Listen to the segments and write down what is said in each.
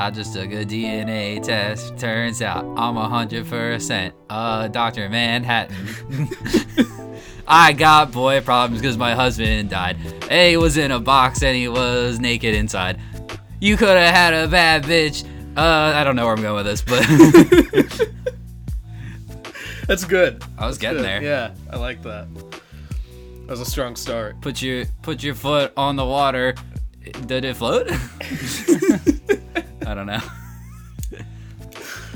I just took a DNA test. Turns out I'm a hundred percent uh Dr. Manhattan. I got boy problems because my husband died. A was in a box and he was naked inside. You could have had a bad bitch. Uh, I don't know where I'm going with this, but That's good. I was getting Good. there. Yeah, I like that. That was a strong start. put your put your foot on the water. Did it float? I don't know.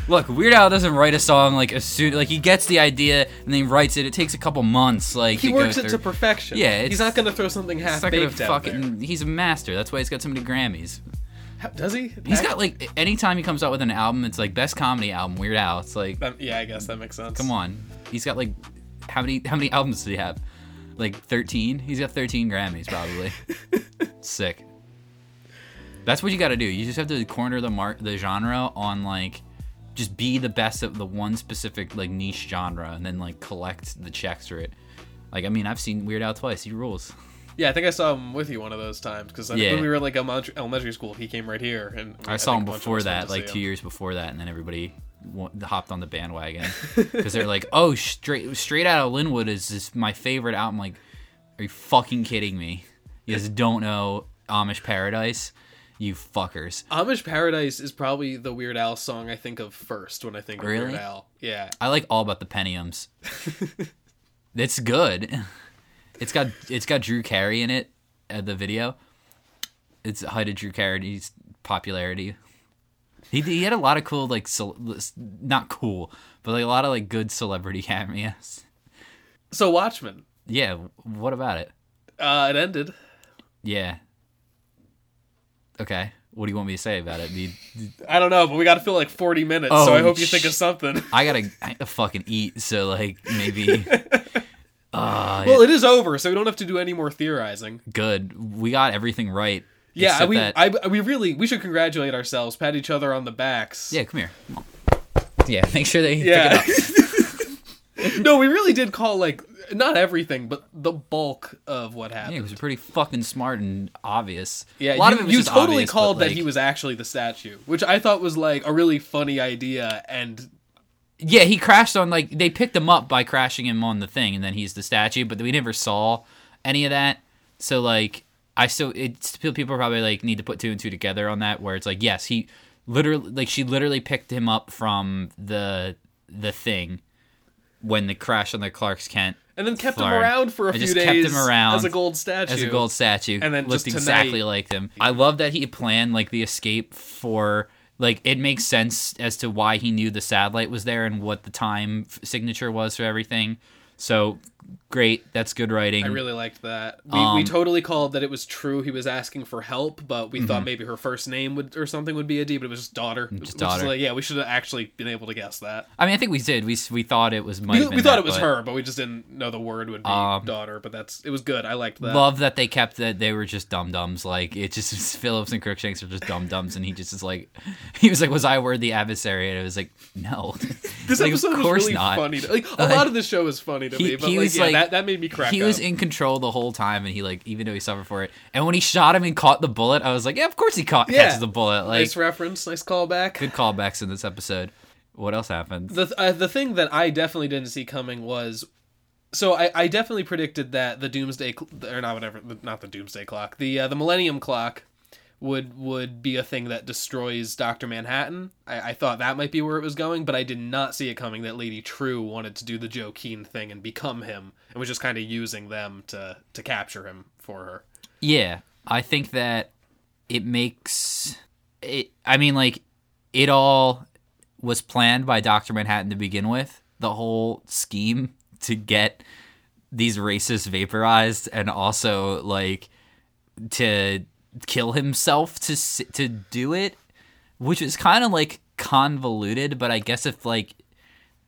Look, Weird Al doesn't write a song like a suit. like he gets the idea and then he writes it. It takes a couple months. Like He to works it to perfection. Yeah, it's- he's not gonna throw something half It's baked out there. fucking. He's a master. That's why he's got so many Grammys. How- Does he? He's got like anytime he comes out with an album, it's like best comedy album. Weird Al. It's like Um, yeah, I guess that makes sense. come on. He's got like how many how many albums does he have? Like thirteen. He's got thirteen Grammys probably. Sick. That's what you got to do. You just have to corner the mark the genre on like just be the best at the one specific like niche genre and then like collect the checks for it. Like I mean, I've seen Weird Al twice. He rules. Yeah, I think I saw him with you one of those times because Yeah. when we were like elementary, elementary school, he came right here, and I saw him a bunch of before that, like two him. years before that, and then everybody hopped on the bandwagon because they're like, "Oh, straight straight out of Lynwood is this my favorite album." Like, are you fucking kidding me? You guys don't know Amish Paradise, you fuckers. Amish Paradise is probably the Weird Al song I think of first when I think of Really? Weird Al. Yeah, I like all about the Pentiums. it's good. It's got it's got Drew Carey in it. Uh, the video. It's the height of Drew Carey's popularity. He he had a lot of cool like cel- not cool, but like a lot of like good celebrity cameos. so Watchmen, Yeah, what about it? uh, it ended. Yeah. Okay. What do you want me to say about it? Do you- I don't know, but we got to fill like forty minutes, Oh, so I hope you sh- think of something. I gotta I gotta fucking eat, so like maybe. Uh, well, it is over, so we don't have to do any more theorizing. good. We got everything right. Yeah, we that- I, we really we should congratulate ourselves, pat each other on the backs. Yeah, come here. Come. Yeah, make sure they Yeah. pick it up. no, we really did call like not everything, but the bulk of what Yeah, happened. it was pretty fucking smart and obvious. Yeah, a lot you, of it was you totally obvious, called but, that he was actually the statue, which I thought was like a really funny idea. And Yeah, he crashed on like they picked him up by crashing him on the thing, and then he's the statue. But we never saw any of that. So like, I still it's people probably like need to put two and two together on that. Where it's like, yes, he literally like she literally picked him up from the the thing when the crash on the Clark's Kent and then kept him around for a I few days kept him around as a gold statue. as a gold statue And then looked just exactly like him. I love that he planned like the escape for like it makes sense as to why he knew the satellite was there and what the time signature was for everything. So great, that's good writing. I really liked that. We, Um, we totally called that it was true he was asking for help, but we thought maybe her first name would or something would be a D, but it was just daughter. Mm-hmm. daughter. like, yeah, we should have actually been able to guess that. I mean, I think we did. We we thought it was We, we thought that, it was but her, but we just didn't know the word would be Um, daughter. But that's it was good. I liked that. Love that they kept that they were just dum dums. Like it just Phillips and Crookshanks are just dum dums, and he just is like, he was like, "Was I word the adversary?" And it was like, "No, this like, episode of was course really not. funny. to- Like a lot of the show is funny to he- me, but he like, was yeah, like- that, that made me crack he up. was in control the whole time, and he like even though he suffered for it, and when he shot him and caught the bullet, I was like, yeah, of course he caught Yeah. catches the bullet. Like nice reference, nice callback. good callbacks in this episode. What else happened? the uh, the thing that I definitely didn't see coming was so I, I definitely predicted that the doomsday cl- or not whatever not the doomsday clock the uh, the millennium clock would would be a thing that destroys Doctor Manhattan. I, I thought that might be where it was going, but I did not see it coming that Lady Trieu wanted to do the Joe Keene thing and become him, and was just kind of using them to to capture him for her. Yeah, I think that it makes it. I mean, like it all was planned by Doctor Manhattan to begin with. The whole scheme to get these racists vaporized and also like to kill himself to to do it, which is kind of like convoluted. But I guess if like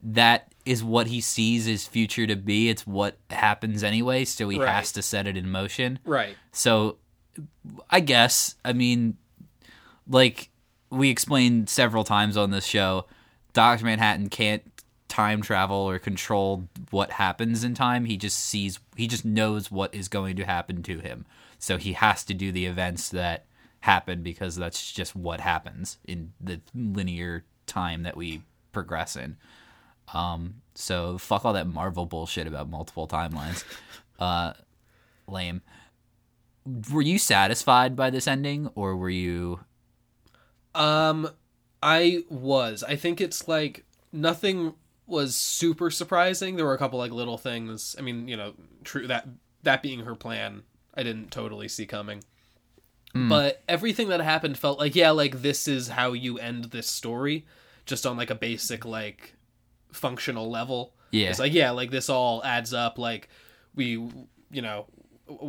that is what he sees his future to be, it's what happens anyway. So he Right. has to set it in motion. Right. So I guess, I mean, like we explained several times on this show, Dr. Manhattan can't time travel or control what happens in time. He just sees, he just knows what is going to happen to him. So he has to do the events that happen because that's just what happens in the linear time that we progress in. Um, so fuck all that Marvel bullshit about multiple timelines. Uh, lame. Were you satisfied by this ending, or were you? Um, I was. I think it's like nothing was super surprising. There were a couple like little things. I mean, you know, true that that being her plan, I didn't totally see coming. Hmm. But everything that happened felt like yeah, like this is how you end this story, just on like a basic like functional level. Yeah. It's like yeah, like this all adds up. Like we, you know,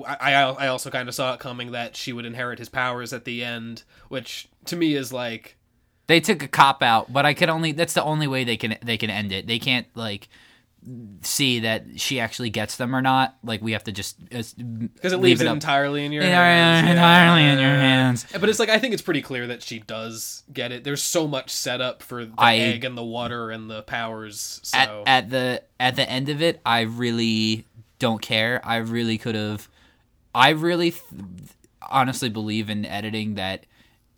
I I I also kind of saw it coming that she would inherit his powers at the end, which to me is like They took a cop out, but I could only. That's the only way they can they can end it. They can't like see that she actually gets them or not. Like we have to just because because it leaves it, entirely in your entirely, hands. entirely Yeah. in your hands. But it's like I think it's pretty clear that she does get it. There's so much setup for the I- egg and the water and the powers. So at, at the at the end of it, I really don't care. I really could have. I really th- honestly believe in editing that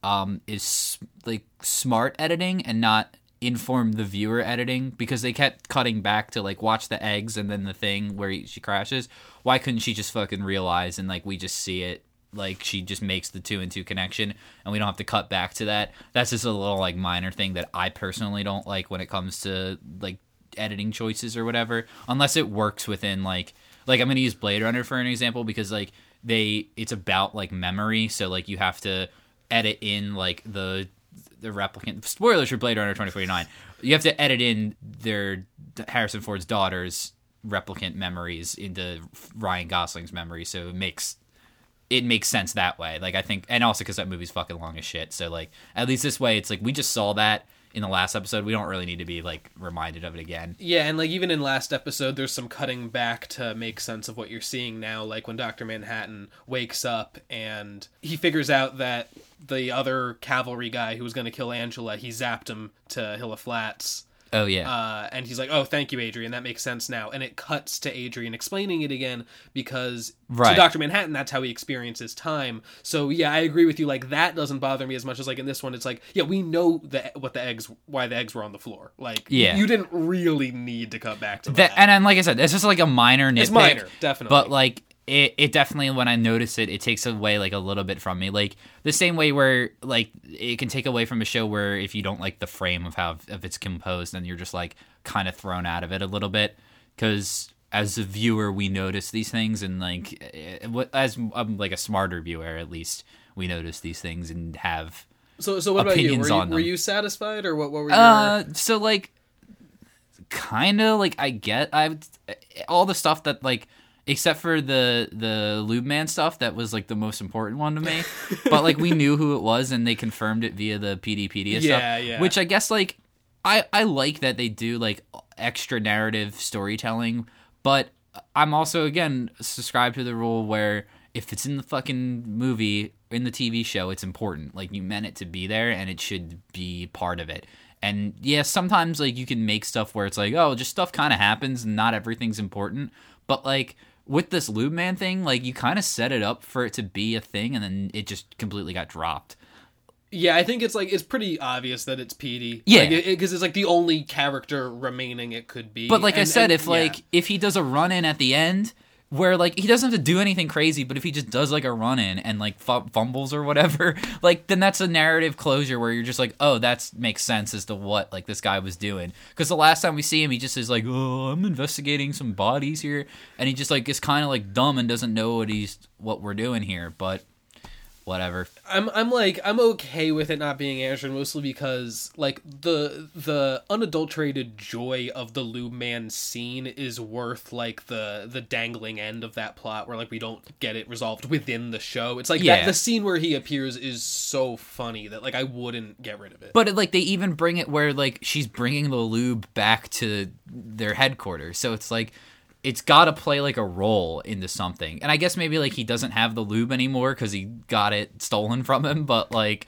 um, is like smart editing and not inform the viewer editing because they kept cutting back to like watch the eggs and then the thing where he- she crashes. Why couldn't she just fucking realize and like we just see it like she just makes the two and two connection and we don't have to cut back to that. That's just a little like minor thing that I personally don't like when it comes to like editing choices or whatever unless it works within like like I'm to use Blade Runner for an example because like they it's about like memory so like you have to edit in like the the replicant spoilers for Blade Runner 2049 you have to edit in their Harrison Ford's daughter's replicant memories into Ryan Gosling's memory so it makes it makes sense that way. Like I think, and also because that movie's fucking long as shit. So like at least this way, it's like we just saw that in the last episode. We don't really need to be like reminded of it again. yeah, and like even in last episode, there's some cutting back to make sense of what you're seeing now. Like when Doctor Manhattan wakes up and he figures out that the other cavalry guy who was going to kill Angela, he zapped him to Hilla Flats. Oh yeah, Uh, and he's like, "Oh, thank you, Adrian. That makes sense now." And it cuts to Adrian explaining it again because Right. to Doctor Manhattan, that's how he experiences time. So yeah, I agree with you. Like that doesn't bother me as much as like in this one, it's like, yeah, we know the what the eggs, why the eggs were on the floor. Like, Yeah. you didn't really need to cut back to that. that, and then like I said, it's just like a minor nitpick. it's minor, definitely. but like it, it definitely when I notice it, it takes away like a little bit from me. Like the same way where like it can take away from a show where if you don't like the frame of how if it's composed, then you're just like kind of thrown out of it a little bit because as a viewer we notice these things and like eh, what as um, like a smarter viewer at least we notice these things and have so, so what about you? Were, you? were you satisfied, or what? What were your? uh, so like, kind of like I get I all the stuff that like, except for the the Lube Man stuff that was like the most important one to me. but like we knew who it was and they confirmed it via the Peteypedia Yeah, stuff. yeah. Which I guess like I I like that they do like extra narrative storytelling, but I'm also again subscribed to the rule where if it's in the fucking movie in the TV show, it's important. Like you meant it to be there, and it should be part of it. And yeah, sometimes like you can make stuff where it's like, oh, just stuff kind of happens, and not everything's important. But like with this Lube Man thing, like you kind of set it up for it to be a thing, and then it just completely got dropped. yeah, I think it's like it's pretty obvious that it's Petey. Yeah. because it's like the only character remaining it could be. But like I said, and- if yeah. like if he does a run in at the end where like he doesn't have to do anything crazy, but if he just does like a run in and like fu- fumbles or whatever, like then that's a narrative closure where you're just like, oh, that makes sense as to what like this guy was doing. Because the last time we see him, he just is like, oh, I'm investigating some bodies here, and he just like is kind of like dumb and doesn't know what he's what we're doing here, but whatever. I'm I'm like I'm okay with it not being answered mostly because like the the unadulterated joy of the Lube Man scene is worth like the the dangling end of that plot where like we don't get it resolved within the show. It's like Yeah. that the scene where he appears is so funny that like I wouldn't get rid of it. But it, like they even bring it where like she's bringing the lube back to their headquarters, so it's like it's got to play like a role into something. And I guess maybe like he doesn't have the lube anymore because he got it stolen from him. But like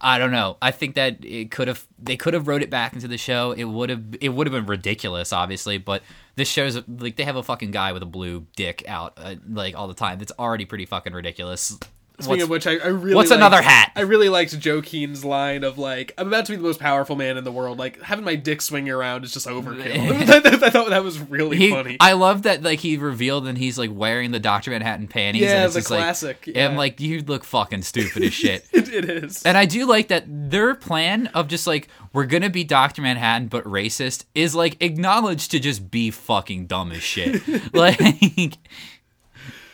I don't know. I think that it could have they could have wrote it back into the show. It would have it would have been ridiculous, obviously. But this shows like they have a fucking guy with a blue dick out uh, like all the time. That's already pretty fucking ridiculous. Speaking What's- of which, I, I really what's liked- another hat? I really liked Joe Keene's line of like, "I'm about to be the most powerful man in the world. Like having my dick swinging around is just overkill." I thought that was really He, funny. I love that like he revealed and he's like wearing the Doctor Manhattan panties. Yeah, and it's the like- classic, and yeah. I'm like, you look fucking stupid as shit. it, it is. And I do like that their plan of just like we're gonna be Doctor Manhattan but racist is like acknowledged to just be fucking dumb as shit. like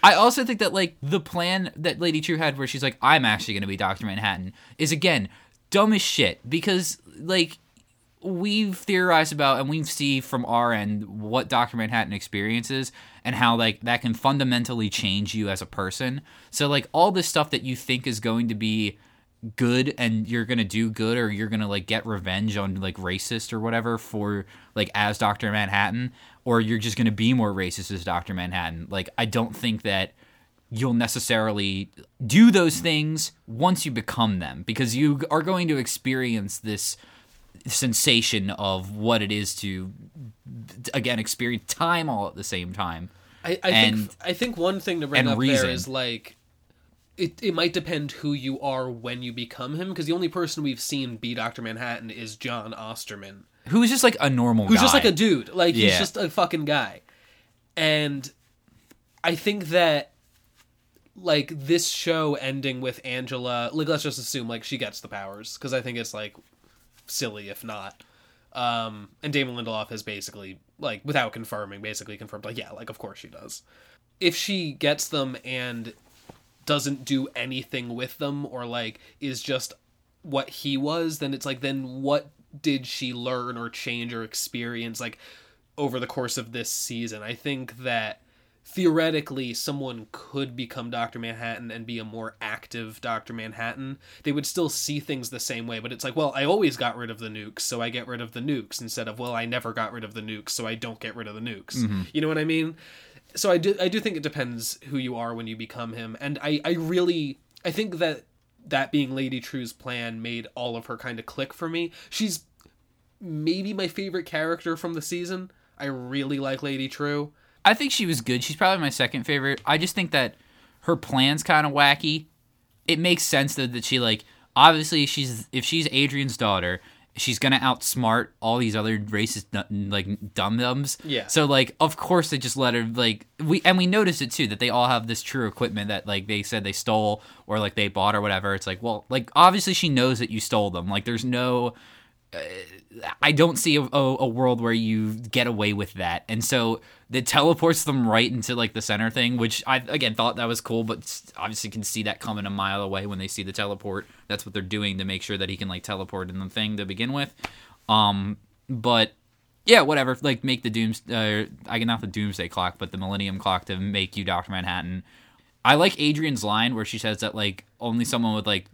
I also think that like the plan that Lady Trieu had where she's like, I'm actually gonna be Doctor Manhattan is again dumb as shit because like we've theorized about and we see from our end what Dr. Manhattan experiences and how like that can fundamentally change you as a person. So like all this stuff that you think is going to be good and you're going to do good or you're going to like get revenge on like racist or whatever for like as Dr. Manhattan or you're just going to be more racist as Dr. Manhattan. Like I don't think that you'll necessarily do those things once you become them because you are going to experience this sensation of what it is to again experience time all at the same time I, I and- think I think one thing to bring up reason. there is like it, it might depend who you are when you become him because the only person we've seen be Dr. Manhattan is John Osterman who is just like a normal who's guy. just like a dude like he's Yeah. just a fucking guy and I think that like this show ending with Angela like let's just assume like she gets the powers because I think it's like silly if not um and Damon Lindelof has basically like without confirming basically confirmed like yeah like of course she does if she gets them and doesn't do anything with them or like is just what he was then it's like then what did she learn or change or experience like over the course of this season? I think that theoretically someone could become dr manhattan and be a more active dr manhattan. They would still see things the same way but it's like well i always got rid of the nukes so i get rid of the nukes instead of well i never got rid of the nukes so i don't get rid of the nukes. Mm-hmm. You know what i mean? So I do I do think it depends who you are when you become him, and I I really I think that that being Lady Trieu's plan made all of her kind of click for me. She's maybe my favorite character from the season. I really like Lady Trieu. I think she was good. She's probably my second favorite. I just think that her plan's kind of wacky. It makes sense though that she like obviously she's if she's Adrian's daughter, she's gonna outsmart all these other racist like dum dums. Yeah. So like of course they just let her like we and we noticed it too that they all have this Trieu equipment that like they said they stole or like they bought or whatever. It's like well like obviously she knows that you stole them. Like there's no I don't see a, a, a world where you get away with that, and so it teleports them right into like the center thing, which I again thought that was cool, but obviously can see that coming a mile away when they see the teleport. That's what they're doing to make sure that he can like teleport in the thing to begin with. Um, but yeah, whatever. Like make the dooms, uh, I not the doomsday clock, but the Millennium clock to make you Doctor Manhattan. I like Adrian's line where she says that like only someone with like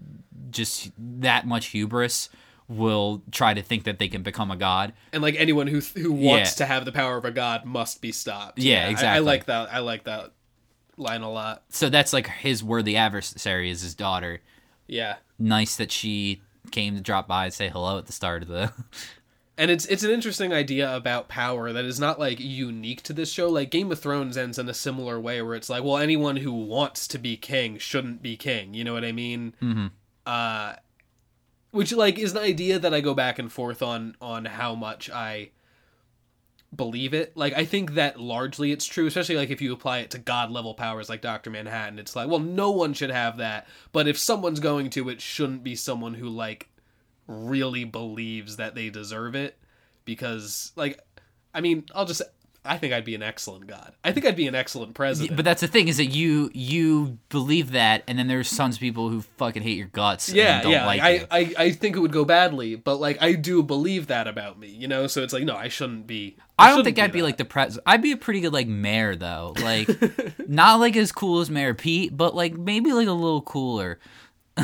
just that much hubris will try to think that they can become a god. And like anyone who who wants Yeah. to have the power of a god must be stopped. Yeah, I- I, like that. I like that line a lot. So that's like his worthy adversary is his daughter. Yeah. Nice that she came to drop by and say hello at the start of the. and it's it's an interesting idea about power that is not like unique to this show like game of thrones ends in a similar way where it's like well anyone who wants to be king shouldn't be king you know what i mean Mhm. uh which like is an idea that i go back and forth on on how much i believe it. Like i think that largely it's true especially like if you apply it to god level powers like dr manhattan it's like well no one should have that but if someone's going to it shouldn't be someone who like really believes that they deserve it because like i mean i'll just i think i'd be an excellent god i think i'd be an excellent president But that's the thing is that you you believe that, and then there's tons of people who fucking hate your guts. yeah and don't yeah like. I, I i think it would go badly but like i do believe that about me you know so it's like no i shouldn't be I don't shouldn't think I'd be like the pres. I'd be a pretty good like mayor though, like not like as cool as Mayor Pete, but like maybe like a little cooler.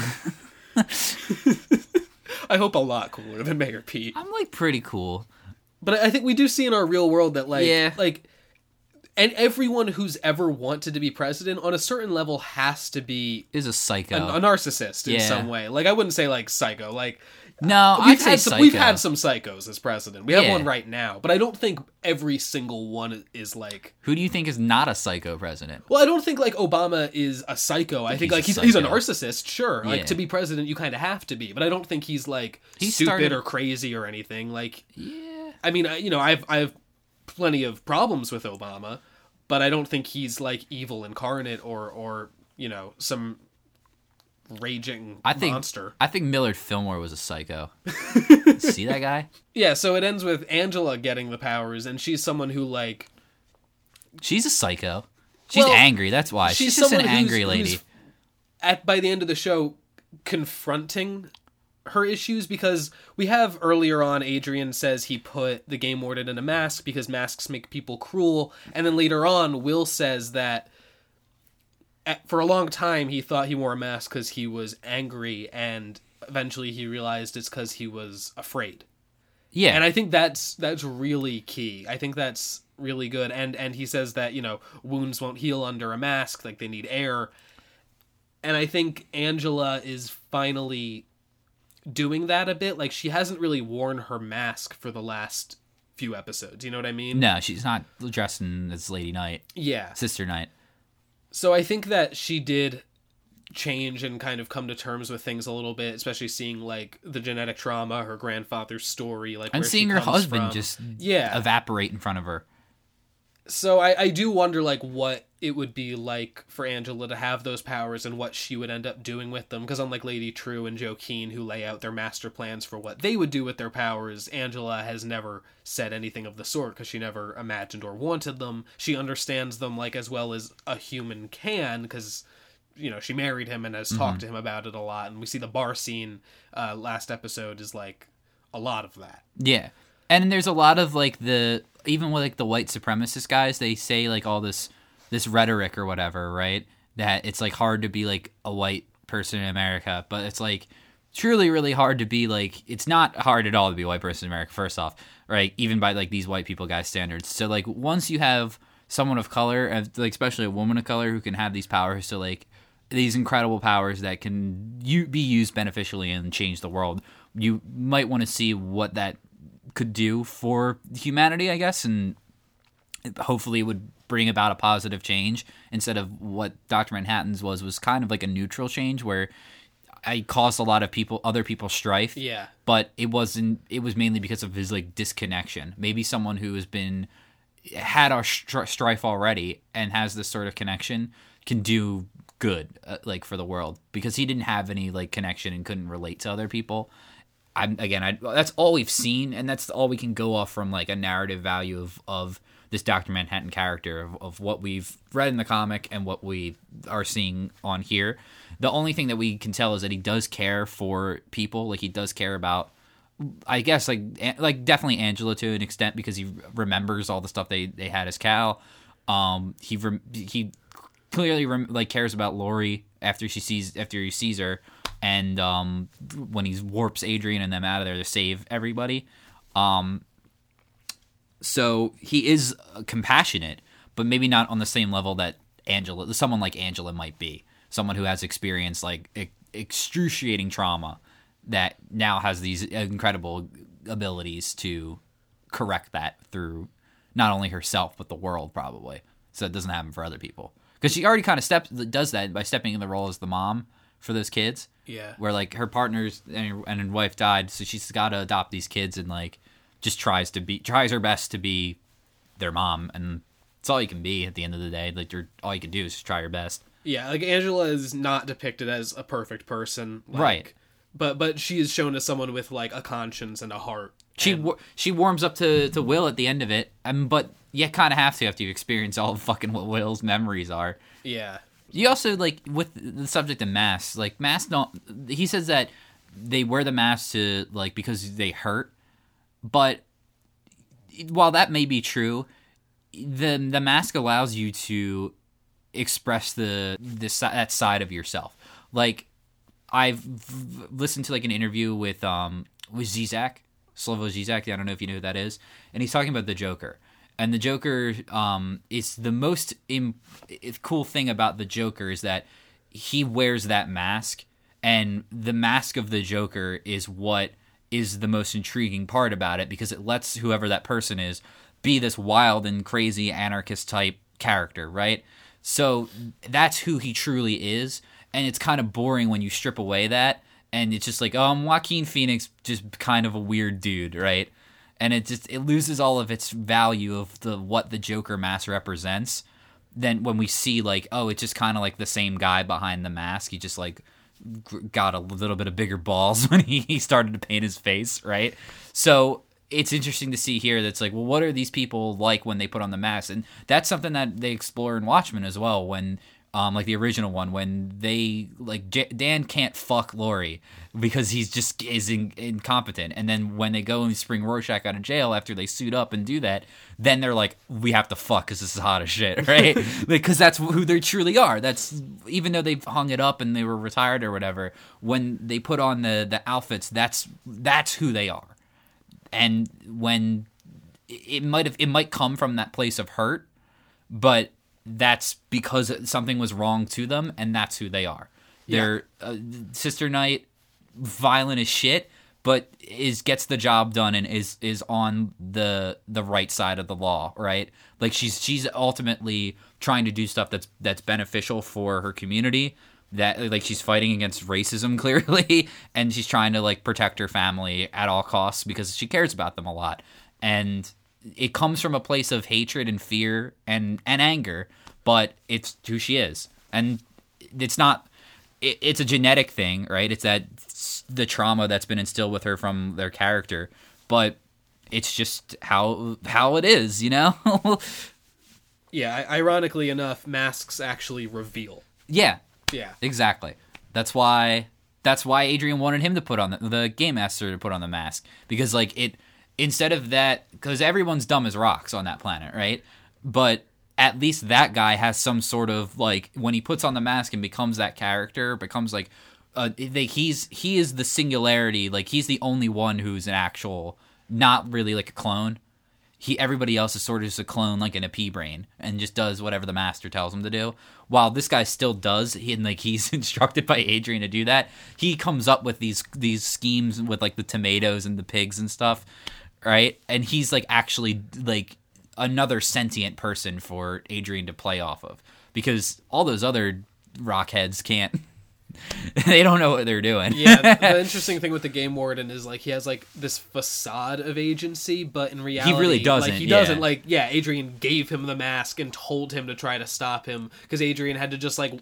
i hope a lot cooler than mayor pete I'm like pretty cool. But i think we do see in our real world that like Yeah. like and everyone who's ever wanted to be president on a certain level has to be Is a psycho. a, a narcissist in Yeah. some way. Like I wouldn't say like psycho. Like No, uh, we've I'd say had some, psycho. we've had some psychos as president. We have Yeah. one right now, but I don't think every single one is like. Who do you think is not a psycho president? Well, I don't think like Obama is a psycho. I think he's like a he's, he's a narcissist, sure. Like to be president, you kind of have to be, but I don't think he's like He stupid started- or crazy or anything. Like, Yeah. I mean, I, you know, I've I have plenty of problems with Obama, but I don't think he's like evil incarnate or or you know some raging I think monster. I think Millard Fillmore was a psycho. See that guy? Yeah, so it ends with Angela getting the powers, and she's someone who like She's a psycho. She's Well, angry. That's why. she's She's, just an someone who's- angry lady. who's at by the end of the show confronting her issues because we have earlier on Adrian says he put the game warden in a mask because masks make people cruel and then later on Will says that at, for a long time he thought he wore a mask cuz he was angry and eventually he realized it's cuz he was afraid. yeah. And I think that's that's really key. I think that's really good. And and he says that you know wounds won't heal under a mask, like they need air. And I think Angela is finally doing that a bit. Like she hasn't really worn her mask for the last few episodes. You know what I mean? no, she's not dressing as Lady Night, Yeah. Sister Night. So I think that she did change and kind of come to terms with things a little bit, especially seeing like the genetic trauma, her grandfather's story, like And seeing her husband from. just yeah evaporate in front of her. So I, I do wonder like what it would be like for Angela to have those powers and what she would end up doing with them. Because unlike Lady Trieu and Joe Keene, who lay out their master plans for what they would do with their powers, Angela has never said anything of the sort because she never imagined or wanted them. She understands them like as well as a human can because you know she married him and has talked to him about it a lot. And we see the bar scene uh, last episode is like a lot of that. Yeah. And there's a lot of like the even with like the white supremacist guys, they say like all this this rhetoric or whatever, right? That it's like hard to be like a white person in America, but it's like truly really hard to be like it's not hard at all to be a white person in America first off, right? Even by like these white people guys standards. So like once you have someone of color, like especially a woman of color who can have these powers to like these incredible powers that can you be used beneficially and change the world. You might want to see what that could do for humanity, I guess, and hopefully it would bring about a positive change instead of what Dr. Manhattan's was was kind of like a neutral change where I caused a lot of people other people strife. Yeah. But it wasn't it was mainly because of his like disconnection. Maybe someone who has been had our stri- strife already and has this sort of connection can do good uh, like for the world because he didn't have any like connection and couldn't relate to other people i'm again I, that's all we've seen and that's all we can go off from like a narrative value of of this dr manhattan character of, of what we've read in the comic and what we are seeing on here the only thing that we can tell is that he does care for people like he does care about I guess like like definitely Angela to an extent because he remembers all the stuff they they had as Cal. Um, he he clearly rem- like cares about Laurie after she sees after he sees her, and um, when he warps Adrian and them out of there to save everybody. Um, so he is uh, compassionate, but maybe not on the same level that Angela, someone like Angela might be, someone who has experienced like ex- excruciating trauma that now has these incredible abilities to correct that through not only herself but the world probably. So it doesn't happen for other people. Because she already kind of steps does that by stepping in the role as the mom for those kids. Yeah. where like her partners and, and her wife died so she's got to adopt these kids and like just tries to be tries her best to be their mom and it's all you can be at the end of the day like you're all you can do is just try your best Yeah, like Angela is not depicted as a perfect person, like, Right. But but she is shown as someone with like a conscience and a heart. She And- she warms up to, to Will at the end of it, um, but you kind of have to after you experience all of fucking what Will's memories are. yeah, You also like with the subject of masks, like masks don't. He says that they wear the masks to like because they hurt, but while that may be true, the the mask allows you to express the this that side of yourself. Like I've listened to like an interview with um with Zizek, Slavoj Zizek. I don't know if you know who that is, and he's talking about the Joker. And the Joker um is the most Im- cool thing about the Joker is that he wears that mask, and the mask of the Joker is what is the most intriguing part about it because it lets whoever that person is be this wild and crazy anarchist type character, right? So that's who he truly is, and it's kind of boring when you strip away that, and it's just like, oh, I'm Joaquin Phoenix, just kind of a weird dude, right? And it just it loses all of its value of the what the Joker mask represents. Then when we see like, oh, it's just kind of like the same guy behind the mask. He just like got a little bit of bigger balls when he, started to paint his face, right? So it's interesting to see here that's like, well, what are these people like when they put on the mask? And that's something that they explore in Watchmen as well. When, um, like the original one, when they like J- Dan can't fuck Laurie because he's just is in- incompetent, and then when they go and spring Rorschach out of jail after they suit up and do that, then they're like, we have to fuck because this is hot as shit, right? because that's who they truly are. That's even though they've hung it up and they were retired or whatever. When they put on the the outfits, that's that's who they are and when it might have it might come from that place of hurt but that's because something was wrong to them and that's who they are. Yeah. they're uh, Sister Night violent as shit but is gets the job done and is is on the the right side of the law right? Like she's she's ultimately trying to do stuff that's that's beneficial for her community that like she's fighting against racism clearly and she's trying to like protect her family at all costs because she cares about them a lot. And it comes from a place of hatred and fear and and anger but it's who she is and it's not it, it's a genetic thing right it's that the trauma that's been instilled with her from their character but it's just how how it is you know Yeah, ironically enough, masks actually reveal. yeah Yeah. Exactly. That's why that's why Adrian wanted him to put on the, the game master to put on the mask because like it instead of that because everyone's dumb as rocks on that planet, right? But at least that guy has some sort of like when he puts on the mask and becomes that character, becomes like uh, they, he's he is the singularity, like he's the only one who's an actual not really like a clone. He everybody else is sort of just a clone like in a pea brain and just does whatever the master tells him to do. While this guy still does he and like he's instructed by adrian to do that he comes up with these these schemes with like the tomatoes and the pigs and stuff right and he's like actually like another sentient person for adrian to play off of because all those other rockheads can't they don't know what they're doing Yeah, the interesting thing with the game warden is like he has like this facade of agency, but in reality, he really doesn't, Like he doesn't. Like yeah, Adrian gave him the mask and told him to try to stop him because Adrian had to just like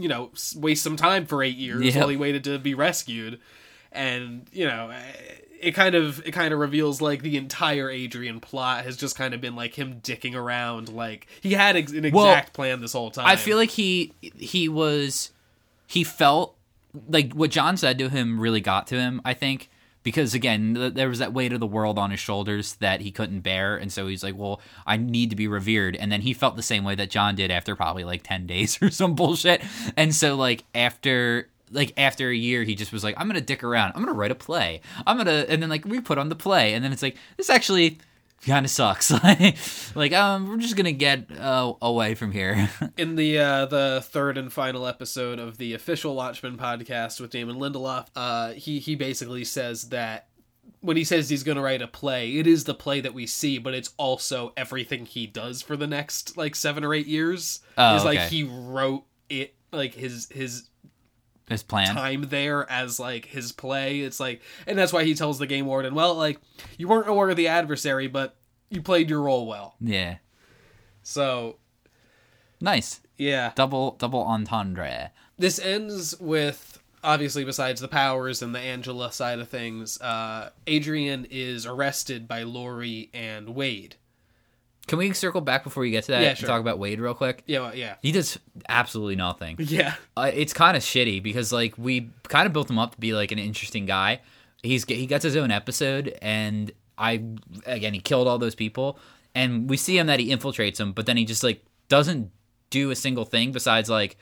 you know waste some time for eight years Yep. while he waited to be rescued, and you know. Eh, It kind of it kind of reveals like the entire Adrian plot has just kind of been like him dicking around like he had ex- an exact Well, plan this whole time. I feel like he he was he felt like what John said to him really got to him. I think because again th- there was that weight of the world on his shoulders that he couldn't bear, and so he's like, "Well, I need to be revered." And then he felt the same way that John did after probably like ten days or some bullshit. And so like after. Like after a year, he just was like, "I'm gonna dick around. I'm gonna write a play. I'm gonna," and then like we put on the play, and then it's like this actually kind of sucks. like, um, we're just gonna get uh, away from here. in the uh, the third and final episode of the official Watchmen podcast with Damon Lindelof, uh, he he basically says that when he says he's going to write a play, it is the play that we see, but it's also everything he does for the next like seven or eight years. Oh, is like he wrote it like his his His plan. time there as like his play. It's like, and that's why he tells the game warden, well, like you weren't aware of the adversary, but you played your role well. Yeah. So Nice. yeah, Double double entendre. this ends with obviously besides the powers and the angela side of things uh adrian is arrested by Laurie and wade Can we circle back before you get to that Yeah, and sure. talk about Wade real quick? yeah well, yeah He does absolutely nothing. yeah Uh, it's kind of shitty because like we kind of built him up to be like an interesting guy. He's he gets his own episode, and I again he killed all those people, and we see him that he infiltrates them, but then he just like doesn't do a single thing besides like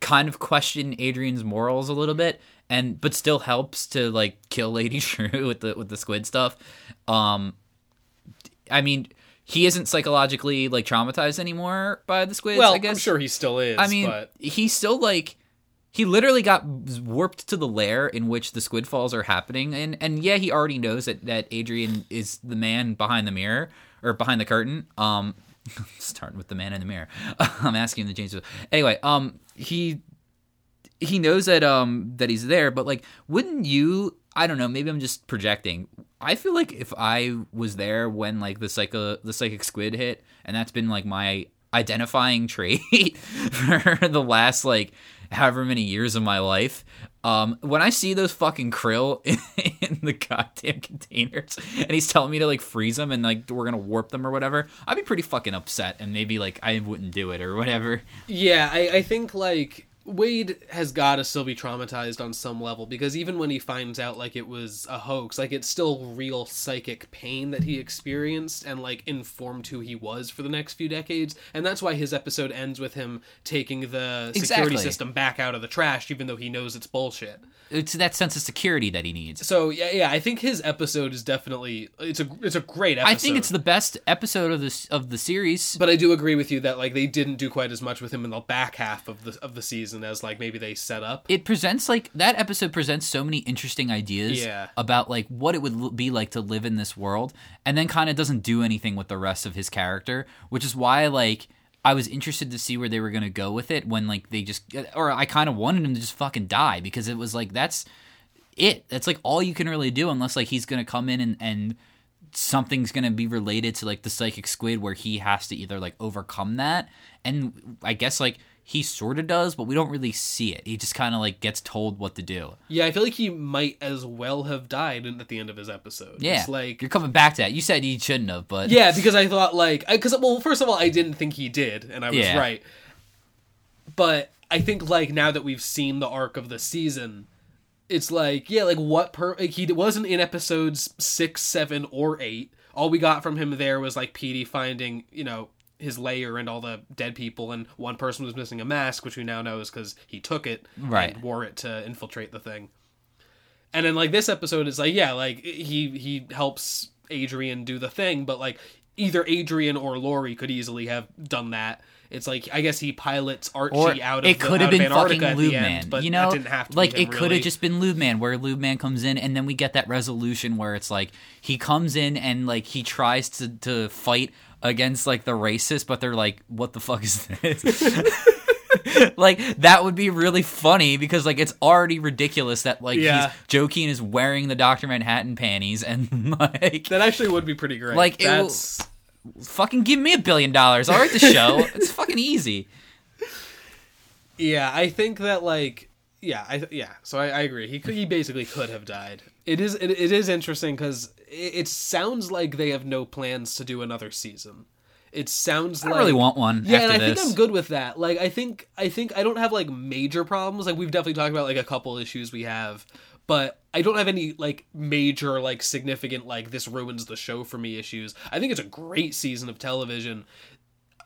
kind of question Adrian's morals a little bit, and but still helps to like kill Lady Shrew with the with the squid stuff. Um, I mean. He isn't psychologically like traumatized anymore by the squids. well I guess i'm sure he still is I mean, but he's still like he literally got warped to the lair in which the squid falls are happening and and yeah he already knows that that adrian is the man behind the mirror or behind the curtain um starting with the man in the mirror i'm asking him to change anyway um he he knows that um that he's there but like wouldn't you i don't know maybe i'm just projecting i feel like if i was there when like the psycho the psychic squid hit and that's been like my identifying trait for the last like however many years of my life. Um, when I see those fucking krill in, in, the goddamn containers, and he's telling me to like freeze them and like we're gonna warp them or whatever, I'd be pretty fucking upset, and maybe like I wouldn't do it or whatever. Yeah, I, I think like Wade has got to still be traumatized on some level because even when he finds out like it was a hoax, like it's still real psychic pain that he experienced and like informed who he was for the next few decades. And that's why his episode ends with him taking the security Exactly. system back out of the trash, even though he knows it's bullshit. It's that sense of security that he needs. So yeah, yeah, I think his episode is definitely it's a it's a great episode. I think it's the best episode of this of the series. But I do agree with you that like they didn't do quite as much with him in the back half of the of the season as like maybe they set up. it presents like that episode presents so many interesting ideas Yeah. about like what it would l- be like to live in this world and then kind of doesn't do anything with the rest of his character which is why like i was interested to see where they were going to go with it when like they just uh, or i kind of wanted him to just fucking die because it was like that's it that's like all you can really do unless like he's going to come in and and something's going to be related to like the psychic squid where he has to either like overcome that and i guess like he sort of does but we don't really see it he just kind of like gets told what to do Yeah, I feel like he might as well have died in, at the end of his episode. yeah It's like you're coming back to that you said he shouldn't have but yeah, because I thought like because well, first of all, I didn't think he did, and I was Yeah. right. But I think like now that we've seen the arc of the season, it's like yeah, like what per like, he wasn't in episodes six, seven, or eight. All we got from him there was like Petey finding you know his lair and all the dead people, and one person was missing a mask, which we now know is because he took it Right. and wore it to infiltrate the thing. And then like this episode is like yeah, like he he helps Adrian do the thing, but like either Adrian or Laurie could easily have done that. It's like I guess he pilots Archie or out of it the, could have been Antarctica fucking Lube Man. end, but you know, didn't have to like it could have really. just been Lube Man, where Lube Man comes in, and then we get that resolution where it's like he comes in and like he tries to to fight against like the racist, but they're like, "What the fuck is this?" like that would be really funny because like it's already ridiculous that like Yeah. he's Joe Keene is wearing the Doctor Manhattan panties and like that actually would be pretty great. Like, it will- fucking give me a billion dollars. I'll write the show. it's fucking easy. yeah, I think that like yeah, I yeah. So I, I agree. He could, he basically could have died. It is it, it is interesting because it, it sounds like they have no plans to do another season. It sounds I like don't really want one. Yeah, after and I this. think I'm good with that. Like I think I think I don't have like major problems. Like we've definitely talked about like a couple issues we have, but I don't have any like major like significant like this ruins the show for me issues. I think it's a great season of television.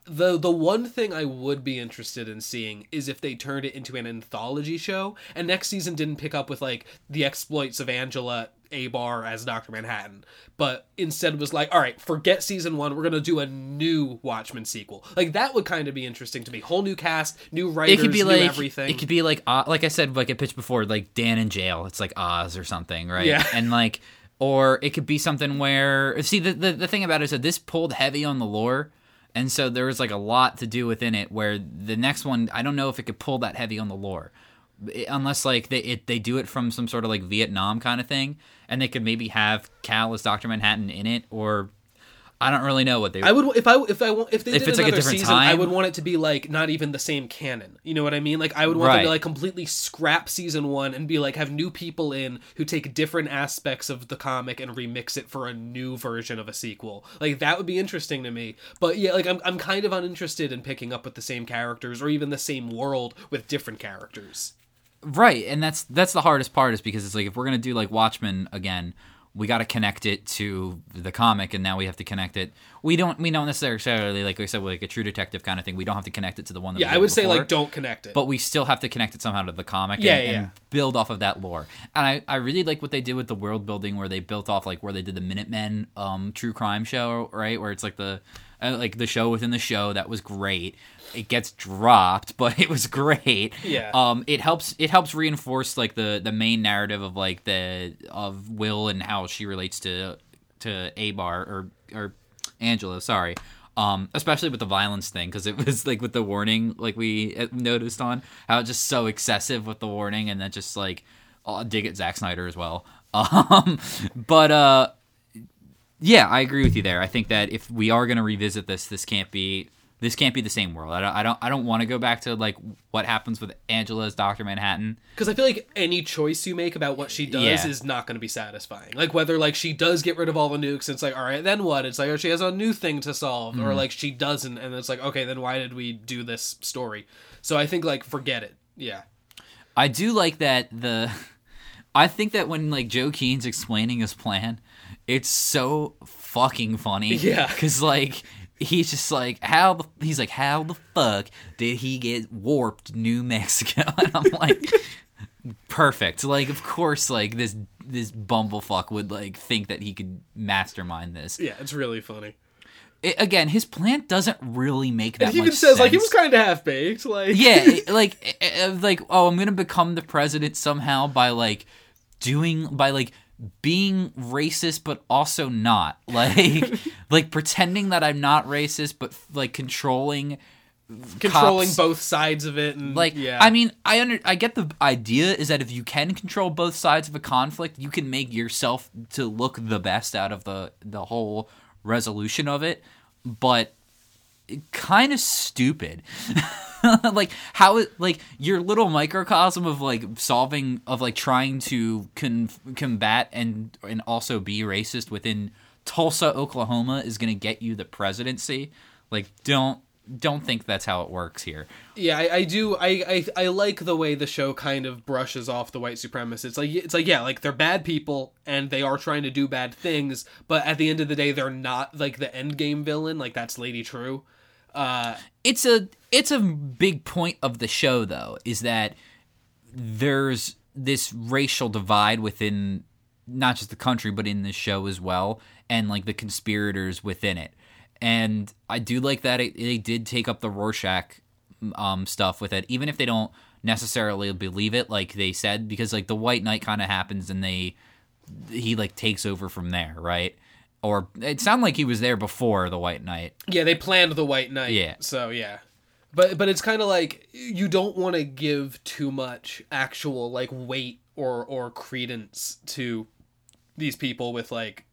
The the one thing I would be interested in seeing is if they turned it into an anthology show and next season didn't pick up with like the exploits of Angela Abar as Dr. Manhattan, but instead was like, all right, forget season one, we're gonna do a new Watchmen sequel. Like that would kind of be interesting to me. Whole new cast, new writers, it could be like everything. it could be like uh, like I said like I pitched before like Dan in jail it's like Oz or something right Yeah. and like or it could be something where see the, the the thing about it is that this pulled heavy on the lore and so there was like a lot to do within it where the next one I don't know if it could pull that heavy on the lore It- unless like they it, they do it from some sort of like Vietnam kind of thing and they could maybe have Cal as Dr. Manhattan in it or I don't really know what they I would if I if I want if they If did it's like a another different season, I would want it to be like not even the same canon. You know what I mean? Like I would want them to like completely scrap season one and be like have new people in who take different aspects of the comic and remix it for a new version of a sequel. Like that would be interesting to me. But yeah, like I'm I'm kind of uninterested in picking up with the same characters or even the same world with different characters. Right, and that's that's the hardest part is because it's like if we're gonna do like Watchmen again, we got to connect it to the comic, and now we have to connect it. We don't we don't necessarily like I said like a True Detective kind of thing. We don't have to connect it to the one. That Yeah, I would say like don't connect it. but we still have to connect it somehow to the comic. Yeah, and, yeah, and build off of that lore. And I I really like what they did with the world building where they built off like where they did the Minutemen um true crime show right where it's like the uh, like the show within the show that was great. It gets dropped, but it was great. Yeah. Um, it helps. It helps reinforce like the the main narrative of like the of Will and how she relates to to Abar or or Angela. Sorry. Um, especially with the violence thing, because it was like with the warning, like we uh, noticed on how it's just so excessive with the warning, and then just like I'll dig at Zack Snyder as well. Um, but uh, yeah, I agree with you there. I think that if we are going to revisit this, this can't be this can't be the same world. I don't I don't I don't want to go back to like what happens with Angela as Doctor Manhattan. Because I feel like any choice you make about what she does Yeah. is not going to be satisfying. Like whether like she does get rid of all the nukes, it's like all right, then what? It's like oh, she has a new thing to solve, Mm-hmm. or like she doesn't, and it's like okay, then why did we do this story? So I think like forget it. Yeah, I do like that the I think that when like Joe Keene's explaining his plan, it's so fucking funny. Yeah. Cuz like he's just like how the he's like how the fuck did he get warped New Mexico? And I'm like perfect. Like of course like this this bumblefuck would like think that he could mastermind this. yeah, it's really funny. It, again, his plan doesn't really make that he even says like he was kind of half baked. Like yeah it- like uh, uh, like oh i'm gonna become the president somehow by like doing by like being racist but also not. Like like pretending that i'm not racist but like controlling controlling cops. both sides of it, and like yeah, i mean i under i get the idea is that if you can control both sides of a conflict you can make yourself to look the best out of the the whole resolution of it but kind of stupid like how it like your little microcosm of like solving of like trying to con- combat and and also be racist within Tulsa Oklahoma is going to get you the presidency like don't don't think that's how it works here Yeah, I, I do. I, I I like the way the show kind of brushes off the white supremacists. It's like it's like yeah, like they're bad people and they are trying to do bad things, but at the end of the day, they're not like the end game villain. Like that's Lady Trieu. Uh, it's a it's a big point of the show though is that there's this racial divide within not just the country but in the show as well and like the conspirators within it. And i do like that it, they did take up the rorschach um, stuff with it even if they don't necessarily believe it like they said because like the white knight kind of happens and they he like takes over from there right or it sounded like he was there before the white knight yeah, they planned the White Knight. Yeah. So yeah, but but it's kind of like you don't want to give too much actual like weight or or credence to these people with like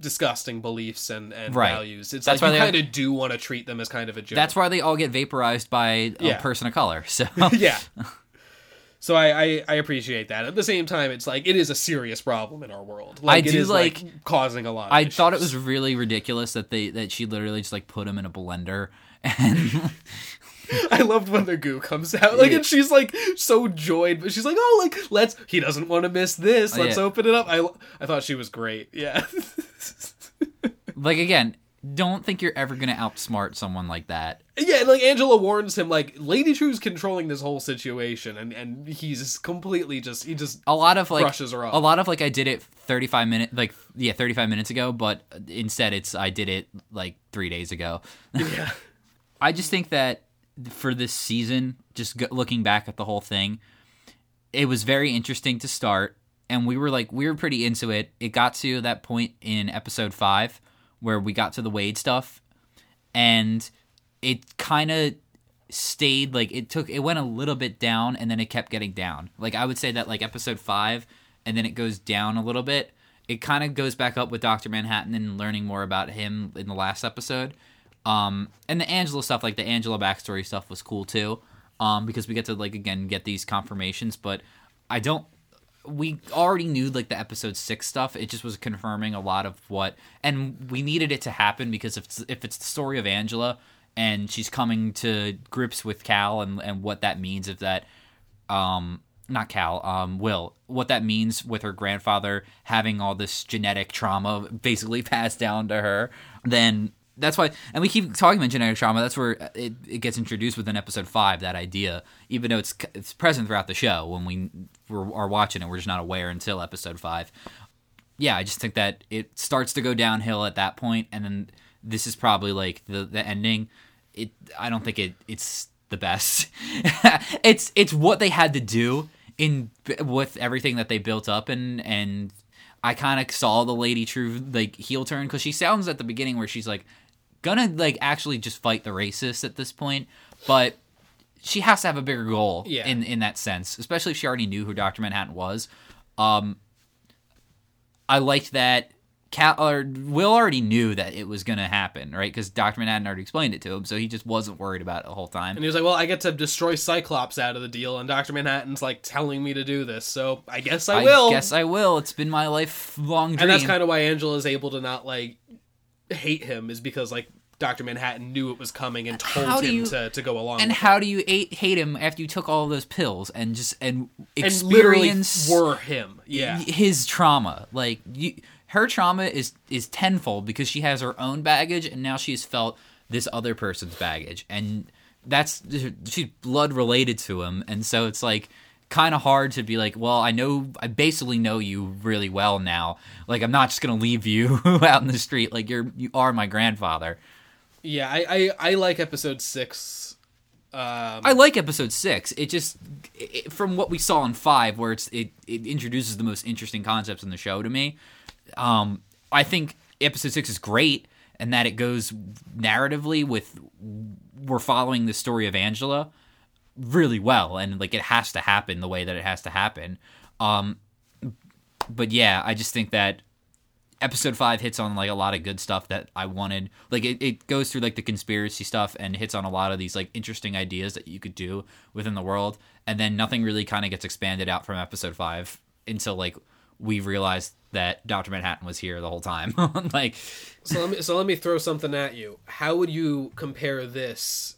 disgusting beliefs and and Right. values. It's That's like why you they- kind of do want to treat them as kind of a joke. That's why they all get vaporized by a Yeah. person of color. So yeah. So I, I I appreciate that. At the same time, it's like it is a serious problem in our world. Like, I it do is, like- causing a lot. Of I thought it was really ridiculous that they that she literally just like put him in a blender and I loved when the goo comes out, like, Yeah. and she's like so joyed, but she's like, "Oh, like let's." He doesn't want to miss this. Oh, let's Yeah. open it up. I I thought she was great. Yeah. like again, don't think you're ever gonna outsmart someone like that. yeah, and like Angela warns him, like Lady Trieu's controlling this whole situation, and and he's completely just he just A lot of like Brushes her off. a lot of like I did it 35 minutes like yeah 35 minutes ago, but instead it's I did it like three days ago. yeah. I just think that for this season, just looking back at the whole thing, it was very interesting to start, and we were like we were pretty into it. It got to that point in episode five where we got to the Wade stuff, and it kind of stayed like it took it went a little bit down and then it kept getting down. Like i would say that like episode five and then it goes down a little bit. It kind of goes back up with dr manhattan and learning more about him in the last episode. Um and the angela stuff like the angela backstory stuff was cool too um because we get to like again get these confirmations but i don't we already knew like the episode six stuff. It just was confirming a lot of what, and we needed it to happen because if it's, if it's the story of Angela and she's coming to grips with Cal and and what that means if that, um, not Cal, um, Will, what that means with her grandfather having all this genetic trauma basically passed down to her, then that's why, and we keep talking about genetic trauma. That's where uh, it, it gets introduced within episode five. That idea, even though it's it's present throughout the show when we are watching it, we're just not aware until episode five. Yeah, I just think that it starts to go downhill at that point, and then this is probably like the the ending. It I don't think it it's the best. it's it's what they had to do in with everything that they built up and and I kind of saw the lady Trieu like heel turn because she sounds at the beginning where she's like gonna like actually just fight the racists at this point, but she has to have a bigger goal Yeah. in in that sense, especially if she already knew who Doctor Manhattan was. Um, I liked that. Cal or Will already knew that it was gonna happen, right? Because Doctor Manhattan already explained it to him, so he just wasn't worried about it the whole time. And he was like, "Well, I get to destroy Cyclops out of the deal, and Doctor Manhattan's like telling me to do this, so I guess I, will." guess I will. It's been my lifelong dream. and that's kind of why Angela's able to not like hate him is because like Doctor Manhattan knew it was coming and told him you- to, to go along. and how do you hate, hate him after you took all those pills and just and it. and experience were him. Yeah, his trauma? Like you, her trauma is is tenfold because she has her own baggage and now she's felt this other person's baggage and that's she's blood related to him and so it's like kind of hard to be like well i know i basically know you really well now like i'm not just gonna leave you out in the street like you're you are my grandfather yeah. I, I I like episode six. Um, I like episode six. It just it, from what we saw in five, where it's it, it introduces the most interesting concepts in the show to me. Um, I think episode six is great, and that it goes narratively with we're following the story of Angela really well, and like it has to happen the way that it has to happen. Um, but yeah, I just think that episode five hits on like a lot of good stuff that I wanted. Like it, it goes through like the conspiracy stuff and hits on a lot of these like interesting ideas that you could do within the world. And then nothing really kind of gets expanded out from episode five until like we realized that Doctor Manhattan was here the whole time. like so let me so let me throw something at you. How would you compare this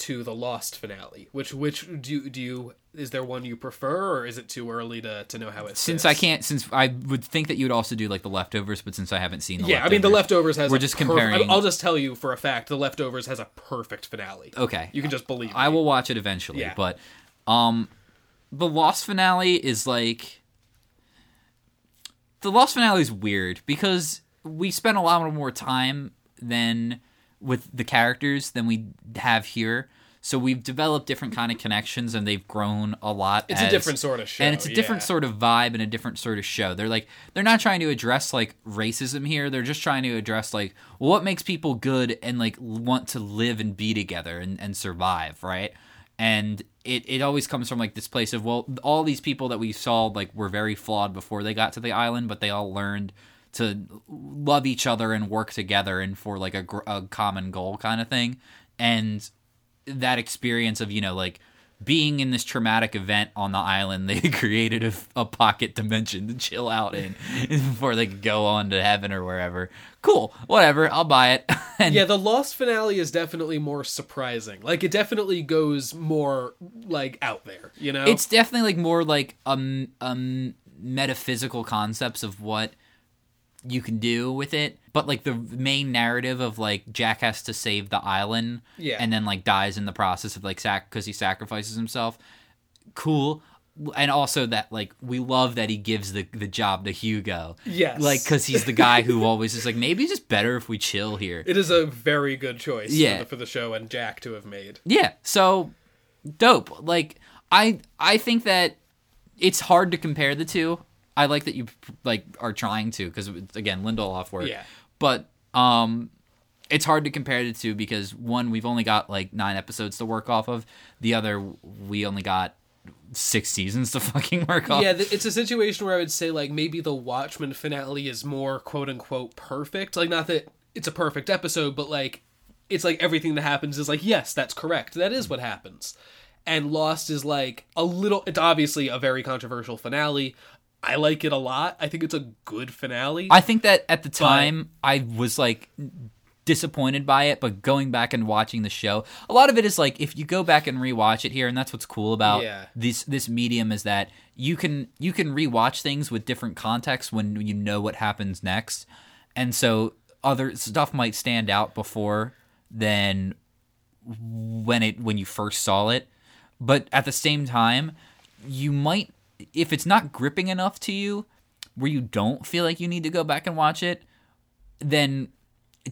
to the Lost finale? Which which do you, do you is there one you prefer, or is it too early to to know how it? since? I can't, since I would think that you would also do like the leftovers, but since I haven't seen the Yeah, I mean the leftovers has. We're just perf- comparing- I'll just tell you for a fact, the leftovers has a perfect finale. Okay, You can just believe. I me. will watch it eventually, Yeah. but um the Lost finale is like the Lost finale is weird because we spent a lot more time than with the characters than we have here. So we've developed different kind of connections and they've grown a lot. It's a different sort of show, And it's a different yeah. sort of vibe and a different sort of show. They're like they're not trying to address like racism here. They're just trying to address like what makes people good and like want to live and be together and, and survive, right? And it, it always comes from like this place of well, all these people that we saw like were very flawed before they got to the island, but they all learned to love each other and work together and for like a, a common goal kind of thing. And that experience of you know like being in this traumatic event on the island they created a, a pocket dimension to chill out in before they could go on to heaven or wherever cool whatever i'll buy it and Yeah, the Lost finale is definitely more surprising. Like it definitely goes more like out there. You know, it's definitely like more like um um metaphysical concepts of what you can do with it but like the main narrative of like jack has to save the island Yeah. and then like dies in the process of like sac because he sacrifices himself cool and also that like we love that he gives the the job to hugo Yes. like because he's the guy who always is like maybe it's just better if we chill here it is a very good choice. Yeah. for the, for the show and Jack to have made. Yeah. So dope. Like I I think that it's hard to compare the two. I like that you like are trying to because again Lindelof work. Yeah. But um it's hard to compare the two because one we've only got like 9 episodes to work off of. The other we only got 6 seasons to fucking work off. Yeah, it's a situation where I would say like maybe the Watchmen finale is more quote unquote perfect. Like not that it's a perfect episode, but like it's like everything that happens is like yes, that's correct. That is what happens. And Lost is like a little it's obviously a very controversial finale. I like it a lot. I think it's a good finale. I think that at the time I was like disappointed by it, but going back and watching the show, a lot of it is like if you go back and rewatch it here, and that's what's cool about Yeah. this this medium is that you can you can rewatch things with different context when you know what happens next, and so other stuff might stand out before than when it when you first saw it, but at the same time, you might if it's not gripping enough to you where you don't feel like you need to go back and watch it, then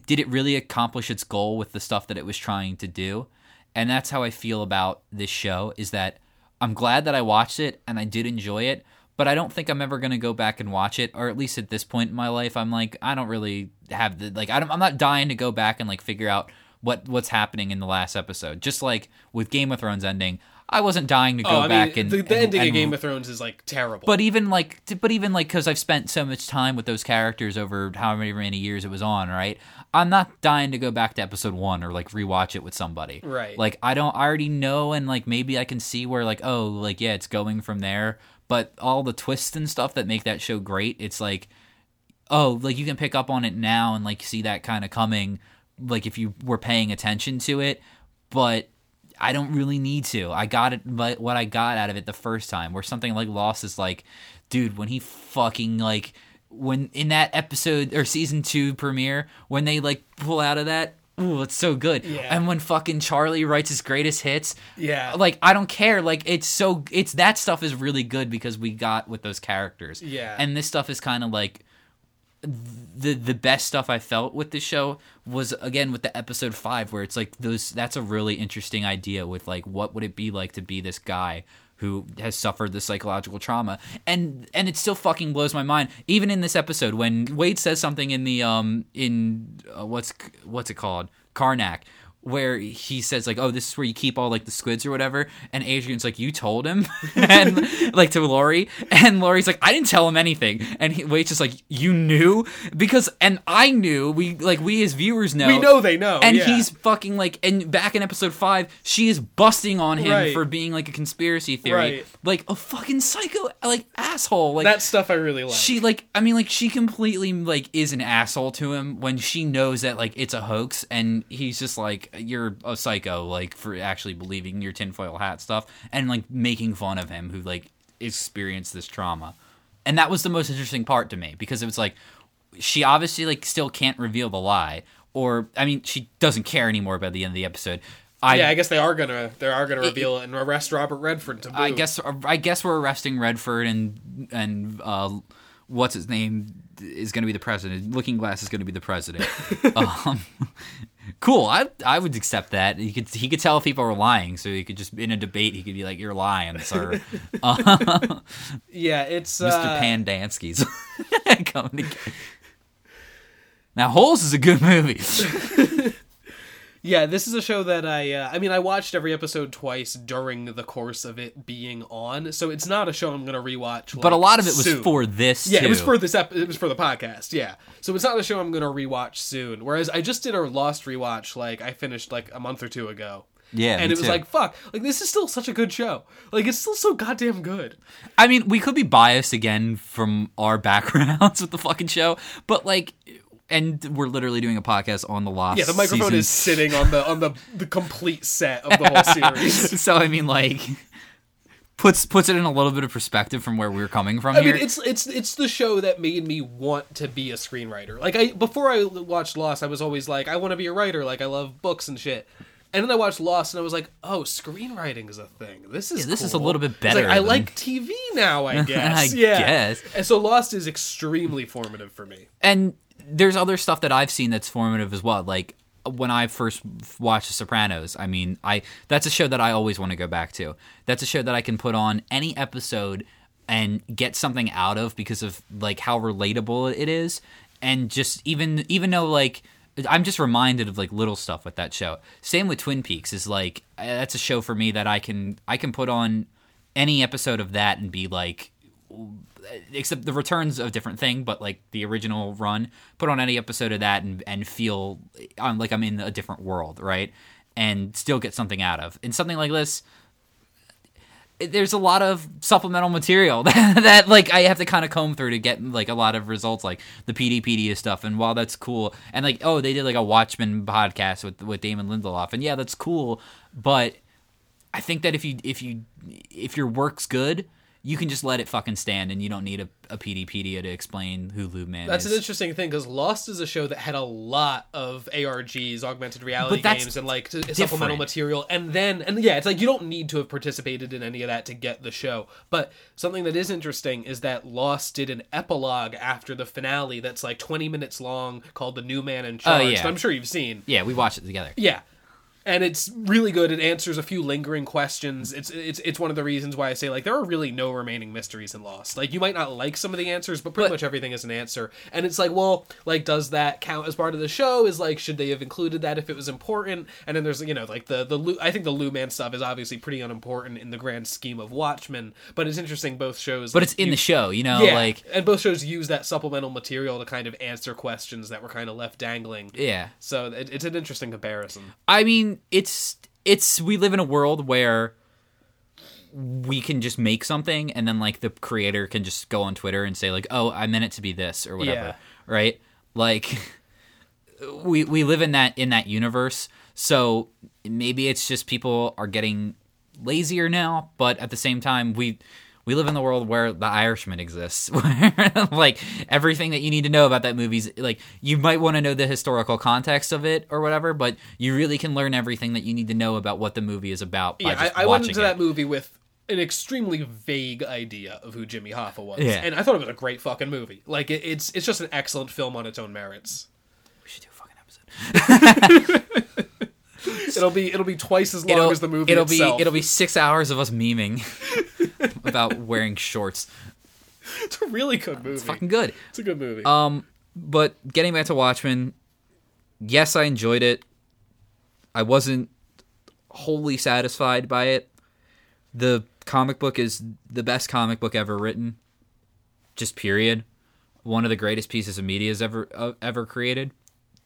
did it really accomplish its goal with the stuff that it was trying to do? And that's how I feel about this show is that I'm glad that I watched it and I did enjoy it, but I don't think I'm ever going to go back and watch it or at least at this point in my life I'm like I don't really have the like I I'm not dying to go back and like figure out what what's happening in the last episode. Just like with Game of Thrones ending, I wasn't dying to oh, go oh, I back mean, and the, the and- ending and- of Game of Thrones is like terrible. but even like, but even like, because I've spent so much time with those characters over however many, many years it was on, right? I'm not dying to go back to episode one or like rewatch it with somebody, Right. Like, I don't, I already know, and like maybe I can see where like, oh, like yeah, it's going from there. But all the twists and stuff that make that show great, it's like, oh, like you can pick up on it now and like see that kind of coming, like if you were paying attention to it. But I don't really need to. I got it, but what I got out of it the first time, where something like Lost is like, dude, when he fucking like when in that episode or season two premiere when they like pull out of that. Ooh, it's so good. Yeah. And when fucking Charlie writes his greatest hits, Yeah. like I don't care. Like it's so it's that stuff is really good because we got with those characters. Yeah. And this stuff is kind of like the the best stuff I felt with the show was again with the episode five where it's like those that's a really interesting idea with like what would it be like to be this guy who has suffered the psychological trauma? And and it still fucking blows my mind even in this episode when Wade says something in the um in uh, what's what's it called? Karnak where he says like oh this is where you keep all like the squids or whatever and Adrian's like you told him and like to Laurie and Laurie's like I didn't tell him anything and he, Wade's just like you knew because and I knew we like we as viewers know we know they know. and yeah. he's fucking like and back in episode five she is busting on him Right. for being like a conspiracy theory Right. like a fucking psycho like asshole like that stuff I really like. she like i mean like she completely like is an asshole to him when she knows that like it's a hoax and he's just like you're a psycho like for actually believing your tinfoil hat stuff and like making fun of him who like experienced this trauma and that was the most interesting part to me because it was like she obviously like still can't reveal the lie or i mean she doesn't care anymore by the end of the episode i yeah, I guess they are gonna they are gonna reveal it and arrest Robert Redford. I guess I guess we're arresting Redford and and uh, what's his name is going to be the president. Looking Glass is going to be the president. um, cool. I I would accept that. He could he could tell if people were lying, so he could just in a debate he could be like, "You're lying, sir." uh, Yeah, it's Mr. uh, Pendanski's coming together. Now, Holes is a good movie. Yeah, this is a show that I uh, I mean I watched every episode twice during the course of it being on, so it's not a show I'm gonna rewatch. but a lot of it was soon. for this. Yeah, it was for this ep- it was for the podcast. Yeah, so it's not a show I'm gonna rewatch soon. Whereas I just did a Lost rewatch like I finished like a month or two ago. Yeah, and it was too. like fuck, like this is still such a good show. Like it's still so goddamn good. I mean, we could be biased again from our backgrounds with the fucking show, but like, and we're literally doing a podcast on the Lost. Yeah, the microphone season. is sitting on the on the the complete set of the whole series. so I mean, like, puts puts it in a little bit of perspective from where we're coming from I here. mean, it's it's it's the show that made me want to be a screenwriter. Like I before I watched Lost, I was always like, I want to be a writer. Like I love books and shit. And then I watched Lost, and I was like, "Oh, screenwriting is a thing. This is Yeah, this is a little bit like, better I than- like TV now. I guess. I yeah. guess. And so Lost is extremely formative for me. and there's other stuff that I've seen that's formative as well. Like when I first watched The Sopranos, I mean, I that's a show that I always want to go back to. That's a show that I can put on any episode and get something out of because of like how relatable it is, and just even even though like. I'm just reminded of like little stuff with that show. Same with Twin Peaks is like that's a show for me that I can I can put on any episode of that and be like except the returns a different thing but like the original run put on any episode of that and, and feel like i'm in a different world right? And still get something out of. And something like this there's a lot of supplemental material that, that like i have to kind of comb through to get like a lot of results like the Peteypedia stuff. And while that's cool and like oh they did like a watchmen podcast with with damon lindelof. And yeah that's cool but I think that if you if you if your work's good you can just let it fucking stand, and you don't need a, a Peteypedia to explain who Lube Man That's is. an interesting thing because Lost is a show that had a lot of ARGs, augmented reality games, and like t- supplemental material. And then, and yeah, it's like you don't need to have participated in any of that to get the show. But something that is interesting is that Lost did an epilogue after the finale that's like 20 minutes long called The New Man in oh, Charge. Oh, yeah. I'm sure you've seen. yeah, we watched it together. Yeah. And it's really good. It answers a few lingering questions. It's it's it's one of the reasons why I say like there are really no remaining mysteries in Lost. Like you might not like some of the answers, but pretty But- much everything is an answer. And it's like, well, like does that count as part of the show? Is like should they have included that if it was important? And then there's you know like the the Lu- I think the Lube Man stuff is obviously pretty unimportant in the grand scheme of Watchmen, but it's interesting both shows. But it's in the show, you know, yeah, like and both shows use that supplemental material to kind of answer questions that were kind of left dangling. yeah. So it, it's an interesting comparison. I mean, it's it's we live in a world where we can just make something and then like the creator can just go on Twitter and say like, "Oh, I meant it to be this" or whatever. Yeah. Right? Like we we live in that in that universe. So maybe it's just people are getting lazier now, but at the same time we we live in the world where the Irishman exists, where like everything that you need to know about that movie's like you might want to know the historical context of it or whatever, but you really can learn everything that you need to know about what the movie is about by Yeah, I, I went into it. that movie with an extremely vague idea of who Jimmy Hoffa was, Yeah. and I thought it was a great fucking movie. Like it, it's it's just an excellent film on its own merits. We should do a fucking episode. It'll be it'll be twice as long as the movie it'll itself. be it'll be six hours of us memeing about wearing shorts. It's a really good movie. It's fucking good. It's a good movie. Um, but getting back to Watchmen, yes, I enjoyed it. I wasn't wholly satisfied by it. The comic book is the best comic book ever written. Just period. One of the greatest pieces of media has ever uh, ever created.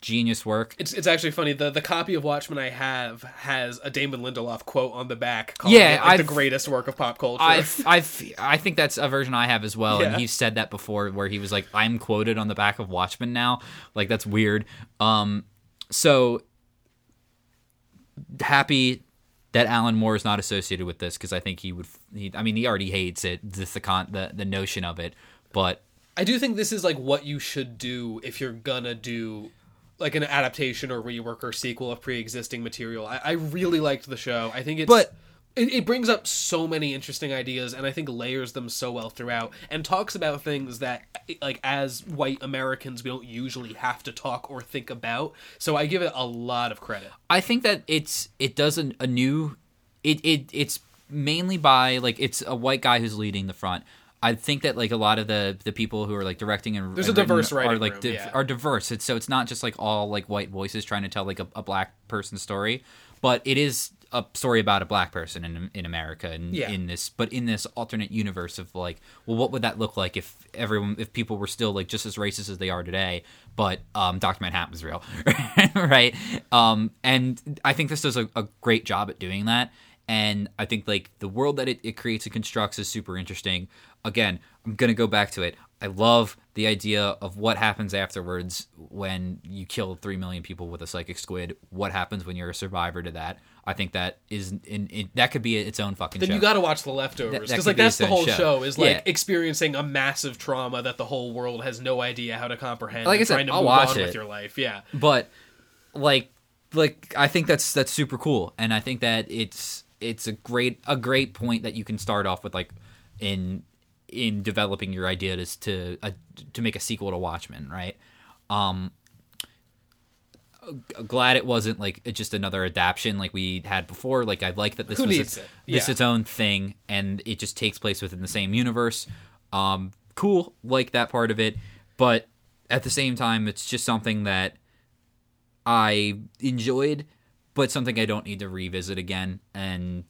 Genius work. it's it's actually funny. The the copy of Watchmen I have has a Damon Lindelof quote on the back, calling Yeah, it like the greatest work of pop culture. I've, I've, I think that's a version I have as well, Yeah. and he said that before, where he was like, "I'm quoted on the back of Watchmen now." Like that's weird. Um, so happy that Alan Moore is not associated with this because I think he would. He, I mean, he already hates it, just the con, the the notion of it. But I do think this is like what you should do if you're gonna do like an adaptation or rework or sequel of pre-existing material. I, I really liked the show. I think it's But- it, it brings up so many interesting ideas and I think layers them so well throughout and talks about things that like as white Americans we don't usually have to talk or think about. So I give it a lot of credit. I think that it's it does an, a new it, it it's mainly by like it's a white guy who's leading the front. I think that like a lot of the the people who are like directing and There's and a diverse are writing like room, div- yeah. are diverse. It's so it's not just like all like white voices trying to tell like a, a black person story, but it is a story about a black person in in America and Yeah. in this but in this alternate universe of like well what would that look like if everyone if people were still like just as racist as they are today but um Dr. Manhattan was real right um and I think this does a, a great job at doing that and I think like the world that it, it creates and constructs is super interesting again I'm gonna go back to it I love the idea of what happens afterwards when you kill three million people with a psychic squid. What happens when you're a survivor to that? I think that is in, in that could be its own fucking Then show. you got to watch The That- Leftovers that because could like be that's the whole show. show. is like Yeah. experiencing a massive trauma that the whole world has no idea how to comprehend. Like I said, trying to I'll move watch on it. with your life. Yeah, but like like I think that's that's super cool, and I think that it's it's a great a great point that you can start off with like in in developing your idea to to uh, to make a sequel to Watchmen, right? Um, glad it wasn't like just another adaptation like we had before. Like I like that this Who was its, it? this Yeah. its own thing, and it just takes place within the same universe. Um, cool, like that part of it, but at the same time, it's just something that I enjoyed, but something I don't need to revisit again, and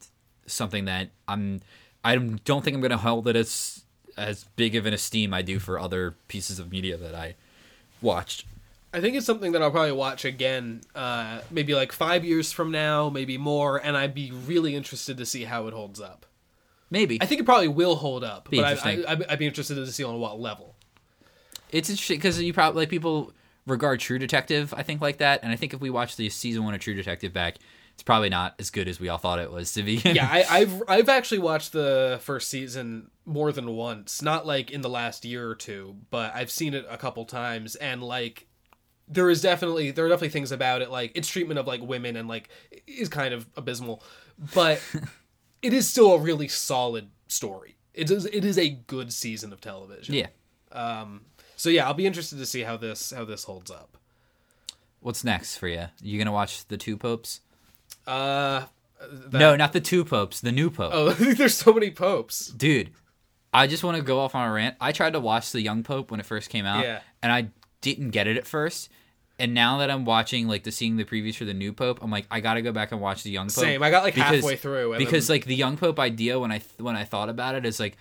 something that I'm I don't think I'm gonna hold it as as big of an esteem I do for other pieces of media that I watched. I think it's something that I'll probably watch again, uh, maybe like five years from now, maybe more, and I'd be really interested to see how it holds up. Maybe I think it probably will hold up, Be but I, interesting. I, I'd I'd be interested to see on what level. it's interesting because you probably like people regard True Detective I think like that, and I think if we watch the season one of True Detective back, it's probably not as good as we all thought it was to begin. yeah, I, I've I've actually watched the first season more than once. Not like in the last year or two, but I've seen it a couple times, and like there is definitely there are definitely things about it like its treatment of like women and like is kind of abysmal, but it is still a really solid story. It is it is a good season of television. yeah. Um. So yeah, I'll be interested to see how this how this holds up. What's next for you? You gonna watch the two popes? Uh. that- no, not the two popes. The new pope. Oh, there's so many popes. dude i just want to go off on a rant i tried to watch the young pope when it first came out Yeah. and i didn't get it at first and now that i'm watching like the seeing the previews for the new pope i'm like i gotta go back and watch the young pope Same. I got like because- halfway through. Because then- like the young pope idea when i th- when i thought about it is like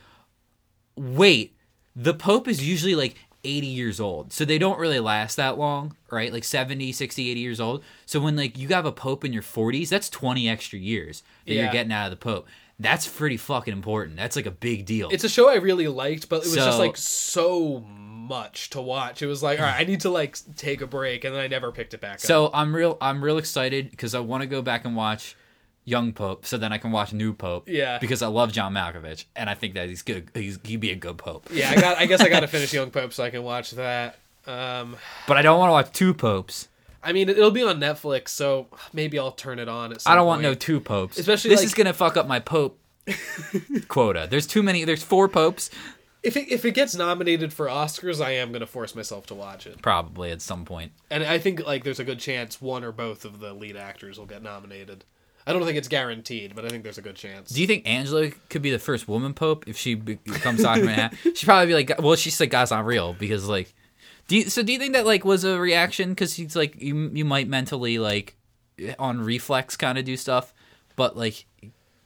wait the pope is usually like 80 years old so they don't really last that long right like 70 60 80 years old so when like you have a pope in your 40s that's 20 extra years that Yeah. you're getting out of the pope that's pretty fucking important that's like a big deal it's a show I really liked, but it was just like so much to watch. It was like, all right, I need to like take a break, and then I never picked it back up. So I'm real. I'm real excited because I want to go back and watch Young Pope, so then I can watch New Pope. Yeah. Because I love John Malkovich, and I think that he's good. He's he'd be a good Pope. yeah, I got. I guess I got to finish Young Pope so I can watch that. Um, But I don't want to watch two popes. I mean, it'll be on Netflix, so maybe I'll turn it on. At some I don't want no two popes. Especially, this like- is gonna fuck up my Pope quota. There's too many. There's four popes. If it, if it gets nominated for Oscars, I am gonna force myself to watch it, Probably at some point. and I think like there's a good chance one or both of the lead actors will get nominated. I don't think it's guaranteed, but I think there's a good chance. Do you think Angela could be the first woman pope if she becomes Doctor Manhattan? She'd probably be like, well, she's like, God's not real because like, do you, so? Do you think that like was a reaction because he's like you you might mentally like on reflex kind of do stuff, but like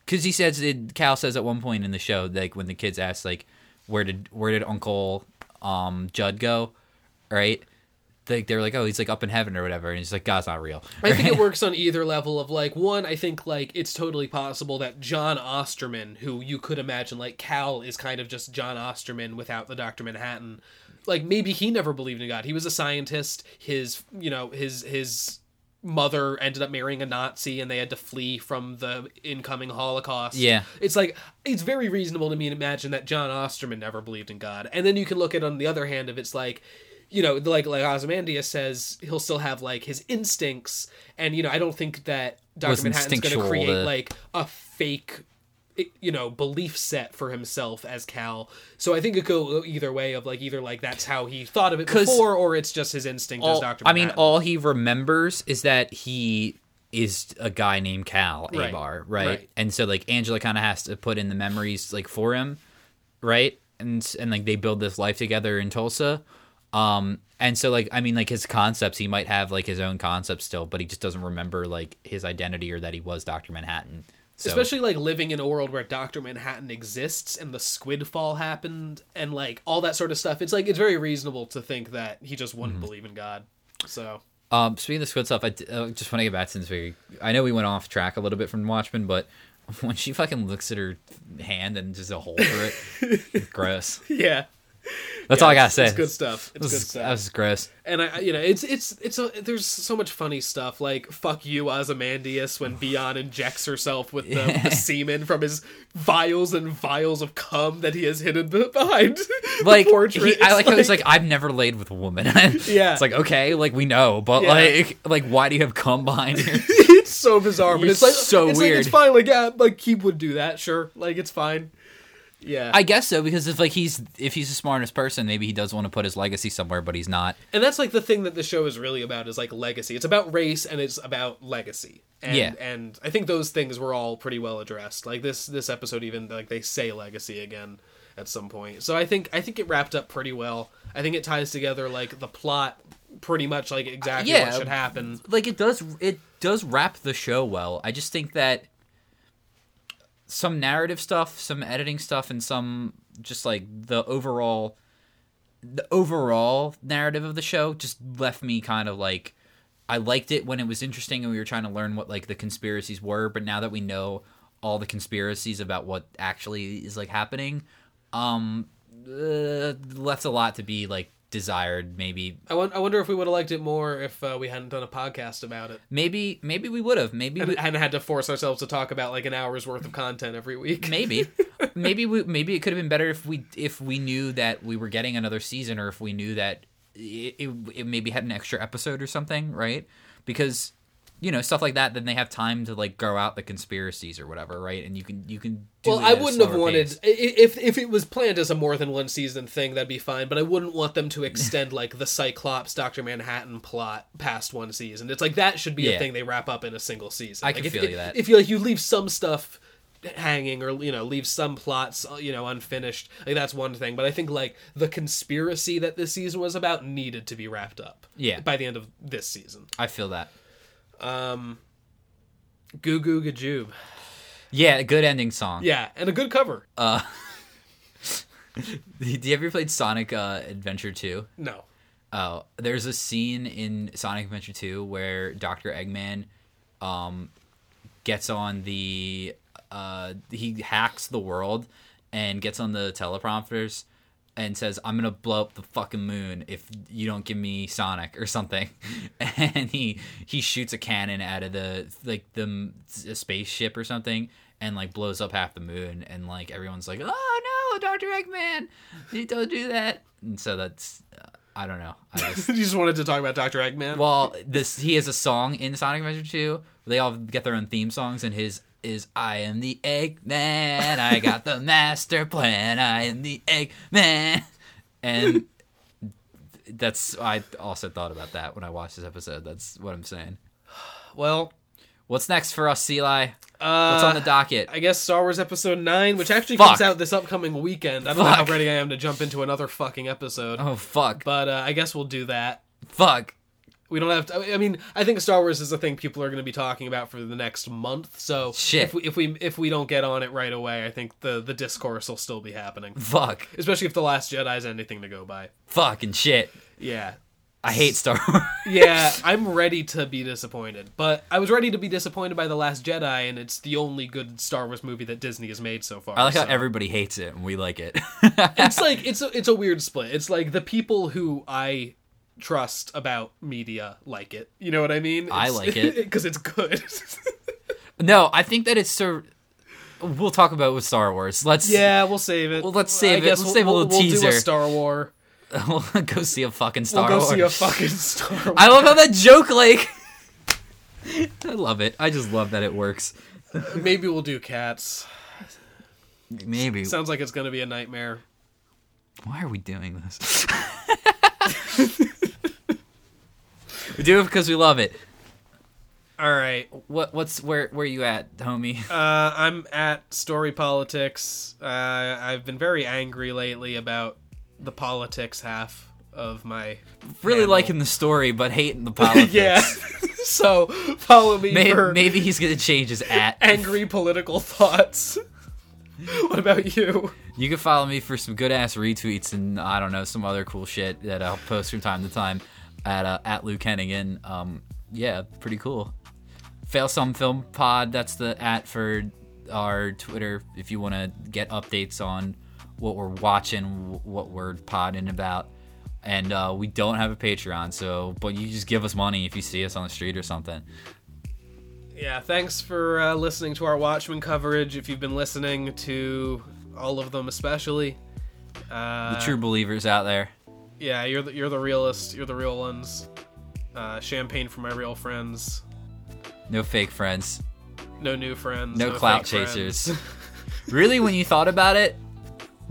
because he says it, Cal says at one point in the show like when the kids ask like where did where did Uncle um Judd go, right? Like they're like oh he's like up in heaven or whatever and he's like God's not real. I think it works on either level of like one. I think like it's totally possible that John Osterman, who you could imagine like Cal is kind of just John Osterman without the Doctor Manhattan. Like maybe he never believed in God. He was a scientist. His you know his his mother ended up marrying a Nazi and they had to flee from the incoming Holocaust. Yeah. It's like it's very reasonable to me to imagine that John Osterman never believed in God. And then you can look at on the other hand if it's like you know, like like Ozymandias says, he'll still have like his instincts, and you know, I don't think that Doctor Manhattan's going to create to- like a fake, you know, belief set for himself as Cal. So I think it could go either way of like either like that's how he thought of it before, or it's just his instinct as all, Doctor. I mean, all he remembers is that he is a guy named Cal Right. Abar, right? Right. And so like Angela kind of has to put in the memories like for him, right? And and like they build this life together in Tulsa. Um and so like I mean like his concepts he might have like his own concepts still, but he just doesn't remember like his identity or that he was Dr. Manhattan. So Especially like living in a world where Doctor Manhattan exists and the squid fall happened and like all that sort of stuff. It's like it's very reasonable to think that he just Mm-hmm. wouldn't believe in God. So Um, speaking of squid stuff, I uh, just want to get back since we. I know we went off track a little bit from Watchmen, but when she fucking looks at her hand and just a hole through it, gross. yeah, That's Yeah, all I gotta say. It's good stuff. It's good stuff. That was gross. and I, you know, it's it's it's a, there's so much funny stuff like "fuck you, Ozymandias" when Beyond injects herself with the, the semen from his vials and vials of cum that he has hidden behind Like he, I like how he's like, I've never laid with a woman. Yeah. it's like okay, like we know, but Yeah. like like why do you have cum behind you? it's so bizarre, but It's it's like so it's Like, it's fine, like yeah, like he would do that, sure, like it's fine. Yeah, I guess so because if like he's if he's the smartest person, maybe he does want to put his legacy somewhere, but he's not. and that's like the thing that the show is really about is like legacy. It's about race and it's about legacy. And, Yeah. and I think those things were all pretty well addressed. Like this this episode, even like they say legacy again at some point. So I think I think it wrapped up pretty well. I think it ties together like the plot pretty much like exactly Yeah. what should happen. like it does it does wrap the show well. I just think that some narrative stuff, some editing stuff, and some just like the overall the overall narrative of the show just left me kind of like I liked it when it was interesting and we were trying to learn what like the conspiracies were, but now that we know all the conspiracies about what actually is like happening, um uh, left a lot to be like desired. Maybe I, wonder if we would have liked it more if uh, we hadn't done a podcast about it maybe maybe we would have. Maybe and we, hadn't had to force ourselves to talk about like an hour's worth of content every week. maybe maybe we maybe it could have been better if we if we knew that we were getting another season or if we knew that it, it, it maybe had an extra episode or something right because you know stuff like that then they have time to like grow out the conspiracies or whatever right and you can you can do Well, I wouldn't have wanted pace. if if it was planned as a more than one season thing, that'd be fine. But I wouldn't want them to extend like the Cyclops Doctor Manhattan plot past one season. It's like that should be Yeah. a thing they wrap up in a single season. I like, can if, feel if, you that. if you like you leave some stuff hanging or you know leave some plots uh, you know unfinished like that's one thing but i think like the conspiracy that this season was about needed to be wrapped up Yeah. by the end of this season I feel that um goo goo gajoob. Yeah a good ending song. Yeah and a good cover. Uh do you ever played Sonic uh, Adventure 2 no. Oh, there's a scene in Sonic Adventure 2 where Dr. Eggman um gets on the uh he hacks the world and gets on the teleprompters and says I'm going to blow up the fucking moon if you don't give me Sonic or something. And he he shoots a cannon out of the like the a spaceship or something and like blows up half the moon and like everyone's like, "Oh no, Dr. Eggman, you don't do that." And so that's uh, I don't know. I just you just wanted to talk about dr eggman well, this he has a song in Sonic Adventure 2. They all get their own theme songs, and his is "I am the Eggman. I got the master plan. I am the Eggman." And that's I also thought about that when I watched this episode. That's what I'm saying. well What's next for us, Eli? uh What's on the docket? I guess Star Wars Episode 9, which actually Fuck. comes out this upcoming weekend. I don't know how ready I am to jump into another fucking episode. Oh fuck, But uh, I guess we'll do that. fuck. We don't have to. I mean, I think Star Wars is a thing people are going to be talking about for the next month. So Shit. if we if we if we don't get on it right away, I think the the discourse will still be happening. Fuck. Especially if the Last Jedi is anything to go by. Fucking shit. Yeah, I hate Star Wars. yeah. I'm ready to be disappointed, but I was ready to be disappointed by the Last Jedi, and it's the only good Star Wars movie that Disney has made so far. I like how everybody hates it and we like it. it's like it's a, it's a weird split. It's like the people who I trust about media like it. You know what I mean? I like it. because it's good. no, I think that it's so. We'll talk about it with Star Wars. Let's yeah, we'll save it. Well, let's save I it. Let's we'll, save a we'll- little we'll do teaser. a Star War. we'll go see a fucking We'll Star go Wars. see a fucking Star War. I love how that joke like. I love it. I just love that it works. Maybe we'll do Cats. Maybe. Sounds like it's gonna be a nightmare. Why are we doing this? We do it because we love it. All right. What? What's where? Where you at, homie? Uh, I'm at Story Politics. Uh, I've been very angry lately about the politics half of my. Really handle. liking the story, but hating the politics. yeah. so follow me Maybe, for maybe he's gonna change his at. angry political thoughts. what about you? You can follow me for some good ass retweets and I don't know some other cool shit that I'll post from time to time at uh, at Luke Hennigan. Um, yeah, pretty cool. Fail some film pod. That's the at for our Twitter if you want to get updates on what we're watching, what we're podding about. And uh, we don't have a Patreon, so but you just give us money if you see us on the street or something. Yeah, thanks for uh, listening to our Watchmen coverage. If you've been listening to all of them, especially, uh, The true believers out there. Yeah, you're the, you're the realist. You're the real ones. Uh, champagne for my real friends. No fake friends. No new friends. No clout chasers. really, when you thought about it,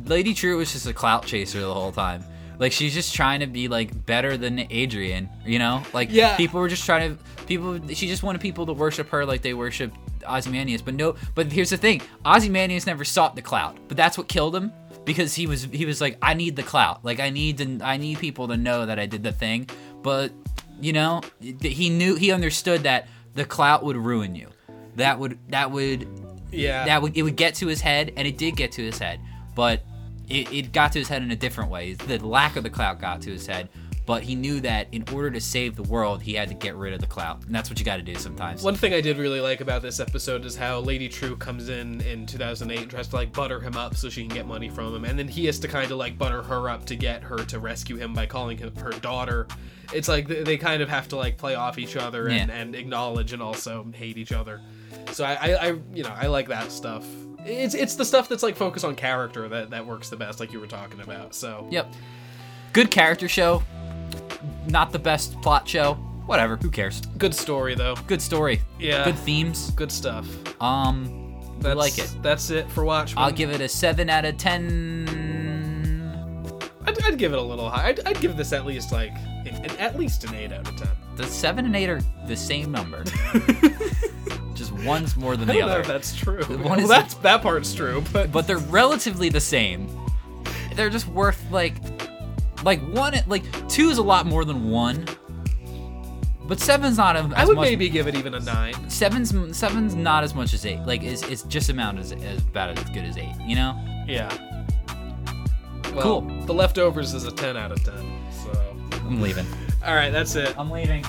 Lady Trieu was just a clout chaser the whole time. Like she's just trying to be like better than Adrian, you know? Like Yeah. people were just trying to people she just wanted people to worship her like they worship Ozymandias. But no but here's the thing. Ozymandias never sought the clout. But that's what killed him because he was he was like I need the clout. Like I need to I need people to know that I did the thing. But you know, he knew he understood that the clout would ruin you. That would that would yeah. that would it would get to his head, and it did get to his head, but it, it got to his head in a different way. The lack of the clout got to his head, but he knew that in order to save the world, he had to get rid of the clout, and that's what you got to do sometimes. One thing I did really like about this episode is how Lady Trieu comes in in 2008 and tries to like butter him up so she can get money from him, and then he has to kind of like butter her up to get her to rescue him by calling him her daughter. It's like they they kind of have to like play off each other and, Yeah. and acknowledge and also hate each other. So I, I, I, you know, I like that stuff. It's it's the stuff that's like focused on character that that works the best, like you were talking about. So Yep. Good character show. Not the best plot show. Whatever. Who cares? good story though. Good story. Yeah. Good themes. Good stuff. Um, I That's, like it. That's it for Watchmen. I'll give it a seven out of ten. I'd, I'd give it a little high. I'd, I'd give this at least like an, an- at least an eight out of ten. The seven and eight are the same number. Just one's more than I the don't know other. if that's true. one well, is- that's that part's true, but but they're relatively the same. They're just worth like, like one, like two is a lot more than one. But seven's not. As I would much, maybe give it even a nine. Seven's seven's not as much as eight. Like it's, it's just amount as, as about as good as eight. You know. Yeah. Well, cool. The leftovers is a ten out of ten. So I'm leaving. All right, that's it. I'm leaving.